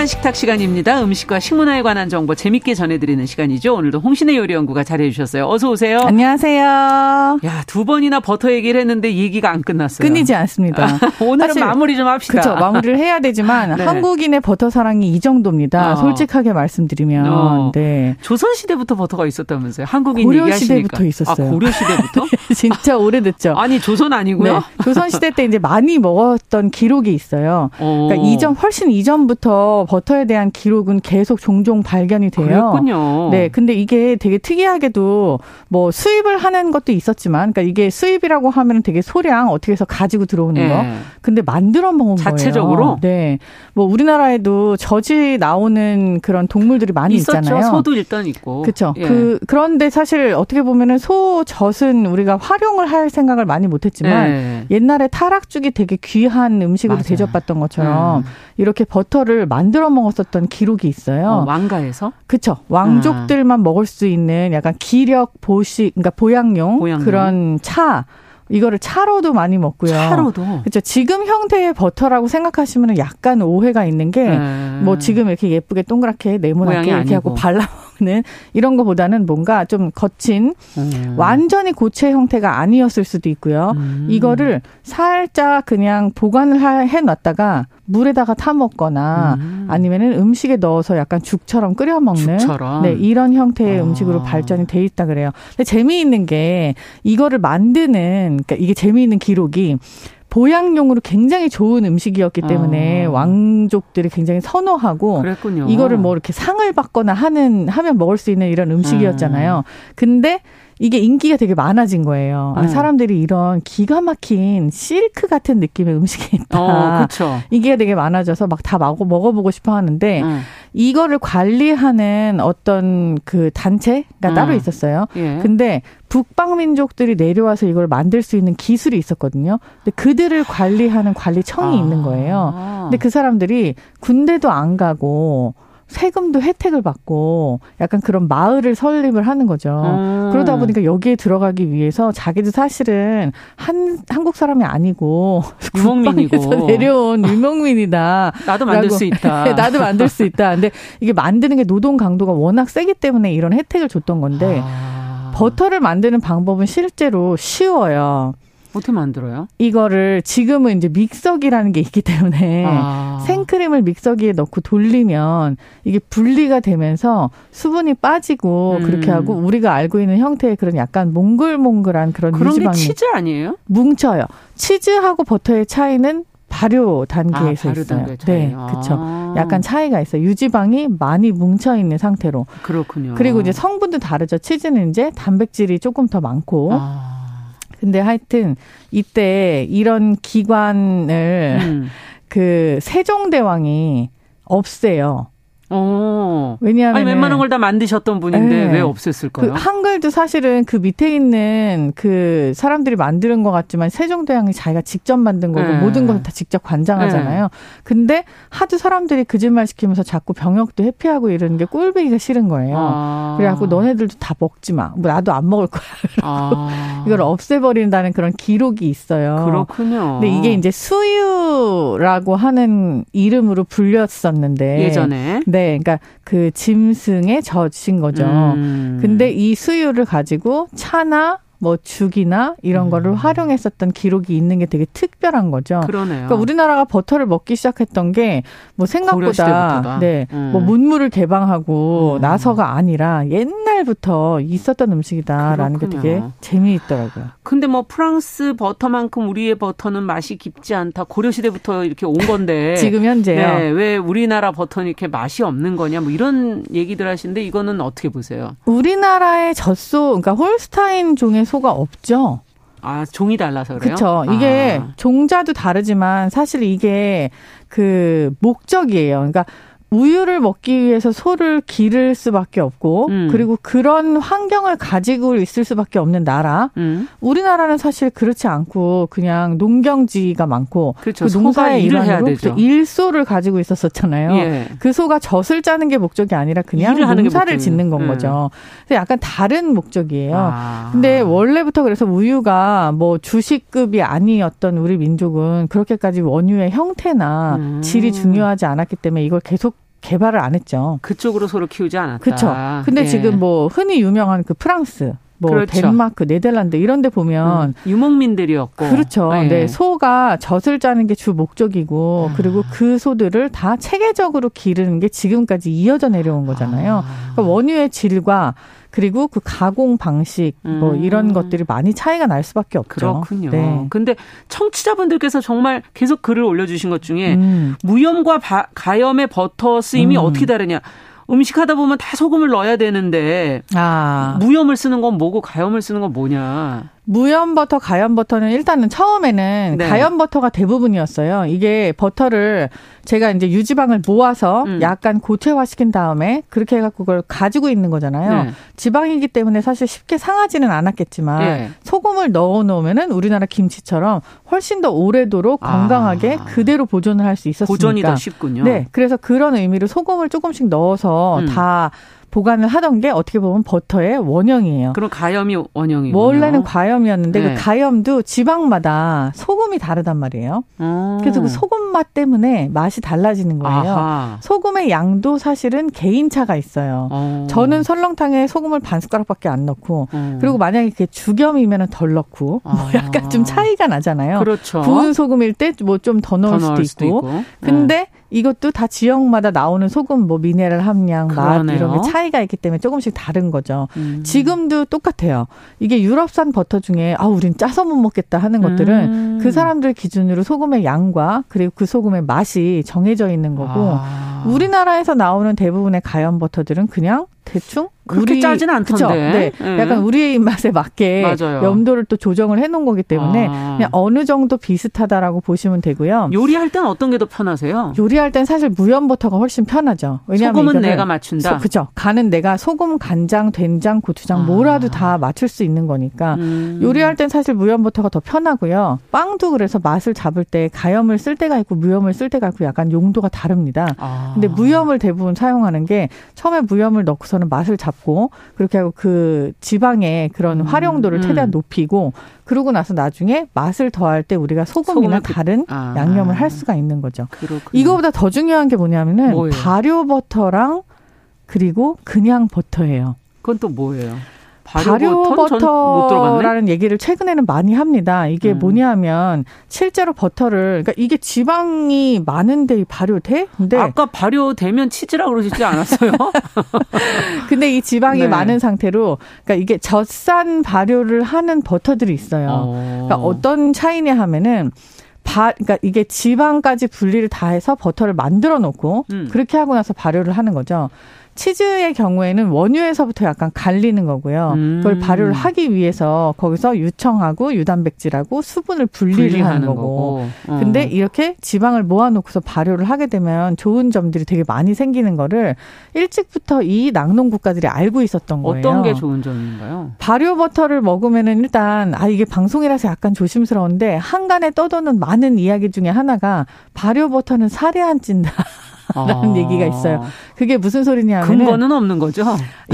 건강한 식탁 시간입니다. 음식과 식문화에 관한 정보 재밌게 전해드리는 시간이죠. 오늘도 홍신의 요리연구가 잘해주셨어요. 어서 오세요. 안녕하세요. 야, 두 번이나 버터 얘기를 했는데 얘기가 안 끝났어요. 끊이지 않습니다. 오늘은 마무리 좀 합시다. 그렇죠. 마무리를 해야 되지만 네. 한국인의 버터 사랑이 이 정도입니다. 어. 솔직하게 말씀드리면. 어. 네. 조선 시대부터 버터가 있었다면서요. 한국인 고려 얘기하시니까. 시대부터 있었어요. 아, 고려 시대부터? 진짜 오래됐죠. 아니, 조선 아니고요. 네. 조선 시대 때 이제 많이 먹었던 기록이 있어요. 어. 그러니까 이전 훨씬 이전부터 버터에 대한 기록은 계속 종종 발견이 돼요. 그랬군요. 네, 근데 이게 되게 특이하게도 뭐 수입을 하는 것도 있었지만, 그러니까 이게 수입이라고 하면 되게 소량 어떻게 해서 가지고 들어오는 네. 거. 근데 만들어 먹은 자체적으로? 거예요. 네, 뭐 우리나라에도 젖이 나오는 그런 동물들이 많이 있었죠. 있잖아요. 소도 일단 있고. 그렇죠. 예. 그 그런데 사실 어떻게 보면은 소 젖은 우리가 활용을 할 생각을 많이 못했지만 예. 옛날에 타락죽이 되게 귀한 음식으로 맞아요. 대접받던 것처럼 음. 이렇게 버터를 만들어 먹었었던 기록이 있어요. 어, 왕가에서? 그렇죠. 왕족들만 아. 먹을 수 있는 약간 기력 보식, 그러니까 보양용, 보양용. 그런 차. 이거를 차로도 많이 먹고요. 차로도. 그렇죠. 지금 형태의 버터라고 생각하시면 약간 오해가 있는 게뭐 네. 지금 이렇게 예쁘게 동그랗게 네모나게 이렇게 아니고. 하고 발라 는 이런 것보다는 뭔가 좀 거친 음. 완전히 고체 형태가 아니었을 수도 있고요. 음. 이거를 살짝 그냥 보관을 해 놨다가 물에다가 타 먹거나 음. 아니면은 음식에 넣어서 약간 죽처럼 끓여 먹는 죽처럼. 네, 이런 형태의 아. 음식으로 발전이 돼 있다 그래요. 근데 재미있는 게 이거를 만드는 그러니까 이게 재미있는 기록이 보양용으로 굉장히 좋은 음식이었기 때문에 어. 왕족들이 굉장히 선호하고 그랬군요. 이거를 뭐 이렇게 상을 받거나 하는 하면 먹을 수 있는 이런 음식이었잖아요. 음. 근데 이게 인기가 되게 많아진 거예요. 아, 음. 사람들이 이런 기가 막힌 실크 같은 느낌의 음식이 있다. 어. 이게 되게 많아져서 막 다 먹어보고 싶어 하는데 음. 이거를 관리하는 어떤 그 단체가 음. 따로 있었어요. 예. 근데 북방 민족들이 내려와서 이걸 만들 수 있는 기술이 있었거든요. 근데 그들을 관리하는 관리청이 아. 있는 거예요. 근데 그 사람들이 군대도 안 가고 세금도 혜택을 받고 약간 그런 마을을 설립을 하는 거죠. 음. 그러다 보니까 여기에 들어가기 위해서 자기도 사실은 한 한국 사람이 아니고 유목민이고 내려온 유목민이다. 나도 만들 수 있다. 나도 만들 수 있다. 근데 이게 만드는 게 노동 강도가 워낙 세기 때문에 이런 혜택을 줬던 건데 아. 버터를 만드는 방법은 실제로 쉬워요. 어떻게 만들어요? 이거를 지금은 이제 믹서기라는 게 있기 때문에 아. 생크림을 믹서기에 넣고 돌리면 이게 분리가 되면서 수분이 빠지고 음. 그렇게 하고 우리가 알고 있는 형태의 그런 약간 몽글몽글한 그런 그런 유지방이 치즈 아니에요? 뭉쳐요. 치즈하고 버터의 차이는 발효 단계에서 아, 있어요. 네, 그렇죠. 아. 약간 차이가 있어요. 유지방이 많이 뭉쳐 있는 상태로. 그렇군요. 그리고 이제 성분도 다르죠. 치즈는 이제 단백질이 조금 더 많고. 아. 근데 하여튼 이때 이런 기관을 음. 그 세종대왕이 없애요. 어. 왜냐하면 아니 웬만한 걸 다 만드셨던 분인데 네. 왜 없앴을까요? 그 한글도 사실은 그 밑에 있는 그 사람들이 만드는 것 같지만 세종대왕이 자기가 직접 만든 거고 네. 모든 것을 다 직접 관장하잖아요. 네. 근데 하도 사람들이 거짓말 시키면서 자꾸 병역도 회피하고 이러는 게 꼴보기가 싫은 거예요. 아. 그래갖고 너네들도 다 먹지 마. 뭐 나도 안 먹을 거야. 아. 이걸 없애버린다는 그런 기록이 있어요. 그렇군요. 근데 이게 이제 수유라고 하는 이름으로 불렸었는데 예전에 네. 네, 그러니까 그 짐승의 젖인 거죠. 음. 근데 이 수유를 가지고 차나 뭐 죽이나 이런 음. 거를 활용했었던 기록이 있는 게 되게 특별한 거죠. 그러네요. 그러니까 우리나라가 버터를 먹기 시작했던 게 뭐 생각보다 네, 음. 뭐 문물을 개방하고 음. 나서가 아니라 옛날부터 있었던 음식이다라는 그렇군요. 게 되게 재미있더라고요. 근데 뭐 프랑스 버터만큼 우리의 버터는 맛이 깊지 않다. 고려 시대부터 이렇게 온 건데 지금 현재요. 네, 왜 우리나라 버터는 이렇게 맛이 없는 거냐? 뭐 이런 얘기들 하시는데 이거는 어떻게 보세요? 우리나라의 젖소 그러니까 홀스타인 종의 소가 없죠. 아, 종이 달라서 그래요? 그렇죠. 이게 아. 종자도 다르지만 사실 이게 그 목적이에요. 그러니까 우유를 먹기 위해서 소를 기를 수밖에 없고 음. 그리고 그런 환경을 가지고 있을 수밖에 없는 나라. 음. 우리나라는 사실 그렇지 않고 그냥 농경지가 많고 그렇죠. 그 농사의 일환으로 일소를 가지고 있었었잖아요. 예. 그 소가 젖을 짜는 게 목적이 아니라 그냥 농사를 짓는 건 음. 거죠. 약간 다른 목적이에요. 아. 근데 원래부터 그래서 우유가 뭐 주식급이 아니었던 우리 민족은 그렇게까지 원유의 형태나 음. 질이 중요하지 않았기 때문에 이걸 계속 개발을 안 했죠. 그쪽으로 소를 키우지 않았다. 그렇죠. 근데 예. 지금 뭐 흔히 유명한 그 프랑스 뭐 그렇죠. 덴마크, 네덜란드 이런 데 보면 음, 유목민들이었고 그렇죠. 네. 네. 소가 젖을 짜는 게 주 목적이고 아. 그리고 그 소들을 다 체계적으로 기르는 게 지금까지 이어져 내려온 거잖아요. 아. 그러니까 원유의 질과 그리고 그 가공 방식 뭐 음. 이런 것들이 많이 차이가 날 수밖에 없죠. 그렇군요. 네. 근데 청취자분들께서 정말 계속 글을 올려주신 것 중에 음. 무염과 바, 가염의 버터 쓰임이 음. 어떻게 다르냐. 음식 하다 보면 다 소금을 넣어야 되는데 아. 무염을 쓰는 건 뭐고 가염을 쓰는 건 뭐냐. 무염 버터, 가염 버터는 일단은 처음에는 네. 가염 버터가 대부분이었어요. 이게 버터를 제가 이제 유지방을 모아서 음. 약간 고체화 시킨 다음에 그렇게 해갖고 그걸 가지고 있는 거잖아요. 네. 지방이기 때문에 사실 쉽게 상하지는 않았겠지만 네. 소금을 넣어 놓으면은 우리나라 김치처럼 훨씬 더 오래도록 아. 건강하게 아. 그대로 보존을 할 수 있었으니까. 보존이 더 쉽군요. 네. 그래서 그런 의미로 소금을 조금씩 넣어서 음. 다 보관을 하던 게 어떻게 보면 버터의 원형이에요. 그럼 가염이 원형이요 원래는 과염이었는데 그 네. 그 가염도 지방마다 소금이 다르단 말이에요. 음. 그래서 그 소금 맛 때문에 맛이 달라지는 거예요. 아하. 소금의 양도 사실은 개인차가 있어요. 어. 저는 설렁탕에 소금을 반 숟가락밖에 안 넣고 음. 그리고 만약에 그 죽염이면 덜 넣고 뭐 아. 뭐 약간 좀 차이가 나잖아요. 그렇죠. 부은 소금일 때 뭐 좀 더 넣을, 더 수도, 수도 있고. 있고. 근데 네. 이것도 다 지역마다 나오는 소금 뭐 미네랄 함량. 맛 이런 게 차이가 있기 때문에 조금씩 다른 거죠. 음. 지금도 똑같아요. 이게 유럽산 버터 중에 아 우린 짜서 못 먹겠다 하는 것들은 음. 그 사람들 기준으로 소금의 양과 그리고 그 소금의 맛이 정해져 있는 거고 아. 우리나라에서 나오는 대부분의 가염 버터들은 그냥 대충 그렇게 우리, 짜진 않던데. 네. 네. 약간 우리의 입맛에 맞게 맞아요. 염도를 또 조정을 해놓은 거기 때문에 아. 그냥 어느 정도 비슷하다라고 보시면 되고요. 요리할 땐 어떤 게 더 편하세요? 요리할 땐 사실 무염버터가 훨씬 편하죠. 왜냐하면 소금은 내가 맞춘다. 그죠. 간은 내가 소금, 간장, 된장, 고추장 아. 뭐라도 다 맞출 수 있는 거니까 음. 요리할 땐 사실 무염버터가 더 편하고요. 빵도 그래서 맛을 잡을 때 가염을 쓸 때가 있고 무염을 쓸 때가 있고 약간 용도가 다릅니다. 아. 근데 무염을 대부분 사용하는 게 처음에 무염을 넣고서는 맛을 잡고 잡고 그렇게 하고 그 지방의 그런 음. 활용도를 최대한 음. 높이고 그러고 나서 나중에 맛을 더할 때 우리가 소금이나 그, 다른 아. 양념을 할 수가 있는 거죠. 그렇군요. 이거보다 더 중요한 게 뭐냐면은 뭐예요? 발효 버터랑 그리고 그냥 버터예요. 그건 또 뭐예요? 발효 버터라는 얘기를 최근에는 많이 합니다. 이게 음. 뭐냐면 실제로 버터를 그러니까 이게 지방이 많은데 발효돼? 근데 아까 발효되면 치즈라고 그러시지 않았어요? 근데 이 지방이 네. 많은 상태로 그러니까 이게 젖산 발효를 하는 버터들이 있어요. 어. 그러니까 어떤 차이냐 하면은 바, 그러니까 이게 지방까지 분리를 다 해서 버터를 만들어 놓고 음. 그렇게 하고 나서 발효를 하는 거죠. 치즈의 경우에는 원유에서부터 약간 갈리는 거고요. 음. 그걸 발효를 하기 위해서 거기서 유청하고 유단백질하고 수분을 분리를 하는 거고. 거고. 어. 근데 이렇게 지방을 모아놓고서 발효를 하게 되면 좋은 점들이 되게 많이 생기는 거를 일찍부터 이 낙농 국가들이 알고 있었던 거예요. 어떤 게 좋은 점인가요? 발효 버터를 먹으면은 일단 아 이게 방송이라서 약간 조심스러운데 한간에 떠도는 많은 이야기 중에 하나가 발효 버터는 살이 안 찐다. 라는 아. 얘기가 있어요. 그게 무슨 소리냐면 근거는 없는 거죠.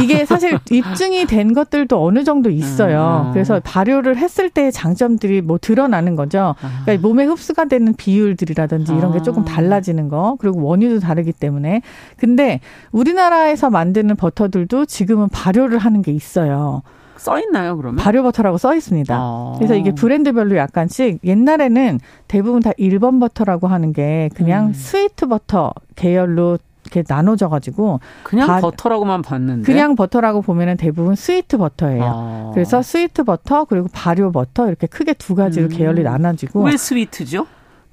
이게 사실 입증이 된 것들도 어느 정도 있어요. 음. 그래서 발효를 했을 때의 장점들이 뭐 드러나는 거죠. 아. 그러니까 몸에 흡수가 되는 비율들이라든지 이런 게 조금 아. 달라지는 거. 그리고 원유도 다르기 때문에. 근데 우리나라에서 만드는 버터들도 지금은 발효를 하는 게 있어요. 써 있나요, 그러면? 발효 버터라고 써 있습니다. 아. 그래서 이게 브랜드별로 약간씩 옛날에는 대부분 다 일반 버터라고 하는 게 그냥 음. sweet 버터 계열로 이렇게 나눠져 가지고 그냥 바, 버터라고만 봤는데 그냥 버터라고 보면은 대부분 sweet 버터예요. 아. 그래서 sweet 버터 그리고 발효 버터 이렇게 크게 두 가지로 음. 계열이 나눠지고 왜 sweet죠?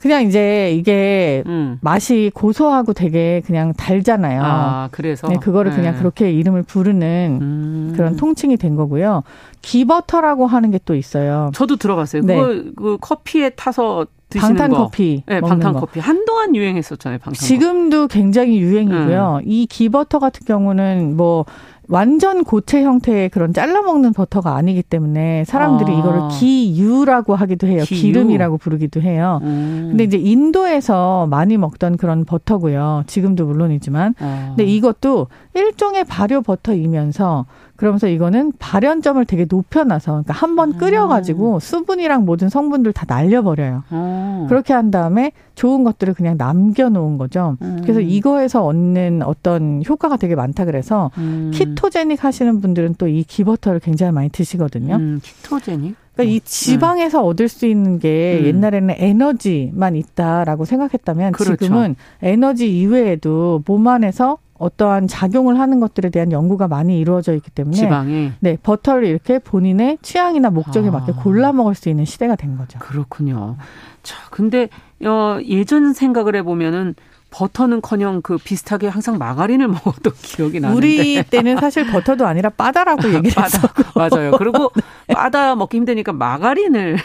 그냥 이제 이게 음. 맛이 고소하고 되게 그냥 달잖아요. 아, 그래서 네, 그거를 네. 그냥 그렇게 이름을 부르는 음. 그런 통칭이 된 거고요. 기버터라고 하는 게 또 있어요. 저도 들어봤어요. 네. 그거 그 커피에 타서 방탄 커피. 네, 방탄 커피. 한동안 유행했었잖아요, 방탄 지금도 굉장히 유행이고요. 음. 이 기버터 같은 경우는 뭐 완전 고체 형태의 그런 잘라 먹는 버터가 아니기 때문에 사람들이 아. 이거를 기유라고 하기도 해요. 기유? 기름이라고 부르기도 해요. 음. 근데 이제 인도에서 많이 먹던 그런 버터고요. 지금도 물론이지만. 아. 근데 이것도 일종의 발효 버터이면서 그러면서 이거는 발연점을 되게 높여놔서 그러니까 한번 음. 끓여가지고 수분이랑 모든 성분들 다 날려버려요. 음. 그렇게 한 다음에 좋은 것들을 그냥 남겨놓은 거죠. 음. 그래서 이거에서 얻는 어떤 효과가 되게 많다 그래서 음. 키토제닉 하시는 분들은 또 이 기버터를 굉장히 많이 드시거든요. 음, 키토제닉? 그러니까 이 음. 지방에서 음. 얻을 수 있는 게 음. 옛날에는 에너지만 있다라고 생각했다면 그렇죠. 지금은 에너지 이외에도 몸 안에서 어떠한 작용을 하는 것들에 대한 연구가 많이 이루어져 있기 때문에 지방이 네 버터를 이렇게 본인의 취향이나 목적에 아. 맞게 골라 먹을 수 있는 시대가 된 거죠. 그렇군요. 자, 근데 어, 예전 생각을 해보면은 버터는커녕 그 비슷하게 항상 마가린을 먹었던 기억이 나는데 우리 때는 사실 버터도 아니라 바다라고 얘기했어. 맞아요. 그리고 네. 바다 먹기 힘드니까 마가린을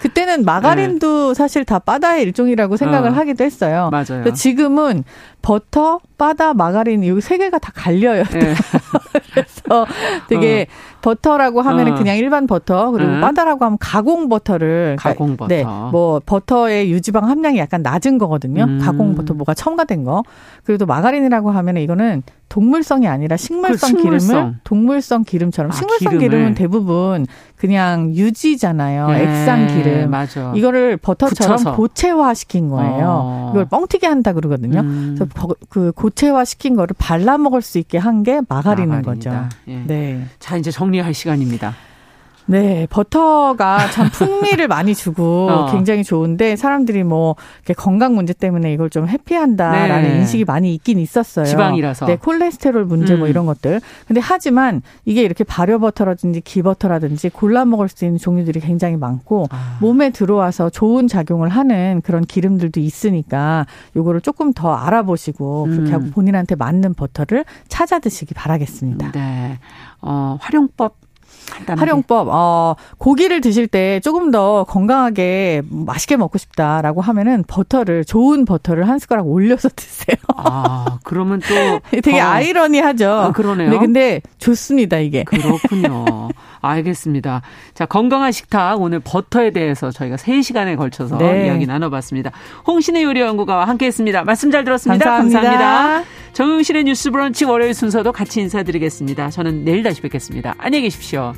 그때는 마가린도 네. 사실 다 빠다의 일종이라고 생각을 어. 하기도 했어요. 맞아요. 지금은 버터, 빠다, 마가린 여기 세 개가 다 갈려요. 네. 그래서 되게 어. 버터라고 하면은 어. 그냥 일반 버터 그리고 음. 빠다라고 하면 가공 버터를 그러니까 가공 버터. 네, 뭐 버터의 유지방 함량이 약간 낮은 거거든요. 음. 가공 버터 뭐가 첨가된 거. 그리고 또 마가린이라고 하면은 이거는 동물성이 아니라 식물성, 그 식물성. 기름을 동물성 기름처럼 아, 식물성 기름을. 기름은 대부분 그냥 유지잖아요. 네, 액상 기름. 맞아. 이거를 버터처럼. 고체화 시킨 거예요. 어. 이걸 뻥튀기 한다 그러거든요. 음. 그래서 그 고체화 시킨 거를 발라 먹을 수 있게 한 게 마가린인 거죠. 예. 네. 자, 이제 정리할 시간입니다. 네, 버터가 참 풍미를 많이 주고 어. 굉장히 좋은데 사람들이 뭐 건강 문제 때문에 이걸 좀 회피한다라는 네. 인식이 많이 있긴 있었어요. 지방이라서. 네, 콜레스테롤 문제 뭐 음. 뭐 이런 것들. 근데 하지만 이게 이렇게 발효 버터라든지 기버터라든지 골라 먹을 수 있는 종류들이 굉장히 많고 아. 몸에 들어와서 좋은 작용을 하는 그런 기름들도 있으니까 요거를 조금 더 알아보시고 그렇게 음. 하고 본인한테 맞는 버터를 찾아 드시기 바라겠습니다. 네. 어, 활용법 간단하게. 활용법, 어, 고기를 드실 때 조금 더 건강하게 맛있게 먹고 싶다라고 하면은 버터를, 좋은 버터를 한 숟가락 올려서 드세요. 아, 그러면 또. 되게 아이러니하죠. 아, 그러네요. 네, 근데 좋습니다, 이게. 그렇군요. 알겠습니다. 자, 건강한 식탁 오늘 버터에 대해서 저희가 3시간에 걸쳐서 네. 이야기 나눠봤습니다. 홍신의 요리 연구가와 함께했습니다. 말씀 잘 들었습니다. 감사합니다. 감사합니다. 정용실의 뉴스 브런치 월요일 순서도 같이 인사드리겠습니다. 저는 내일 다시 뵙겠습니다. 안녕히 계십시오.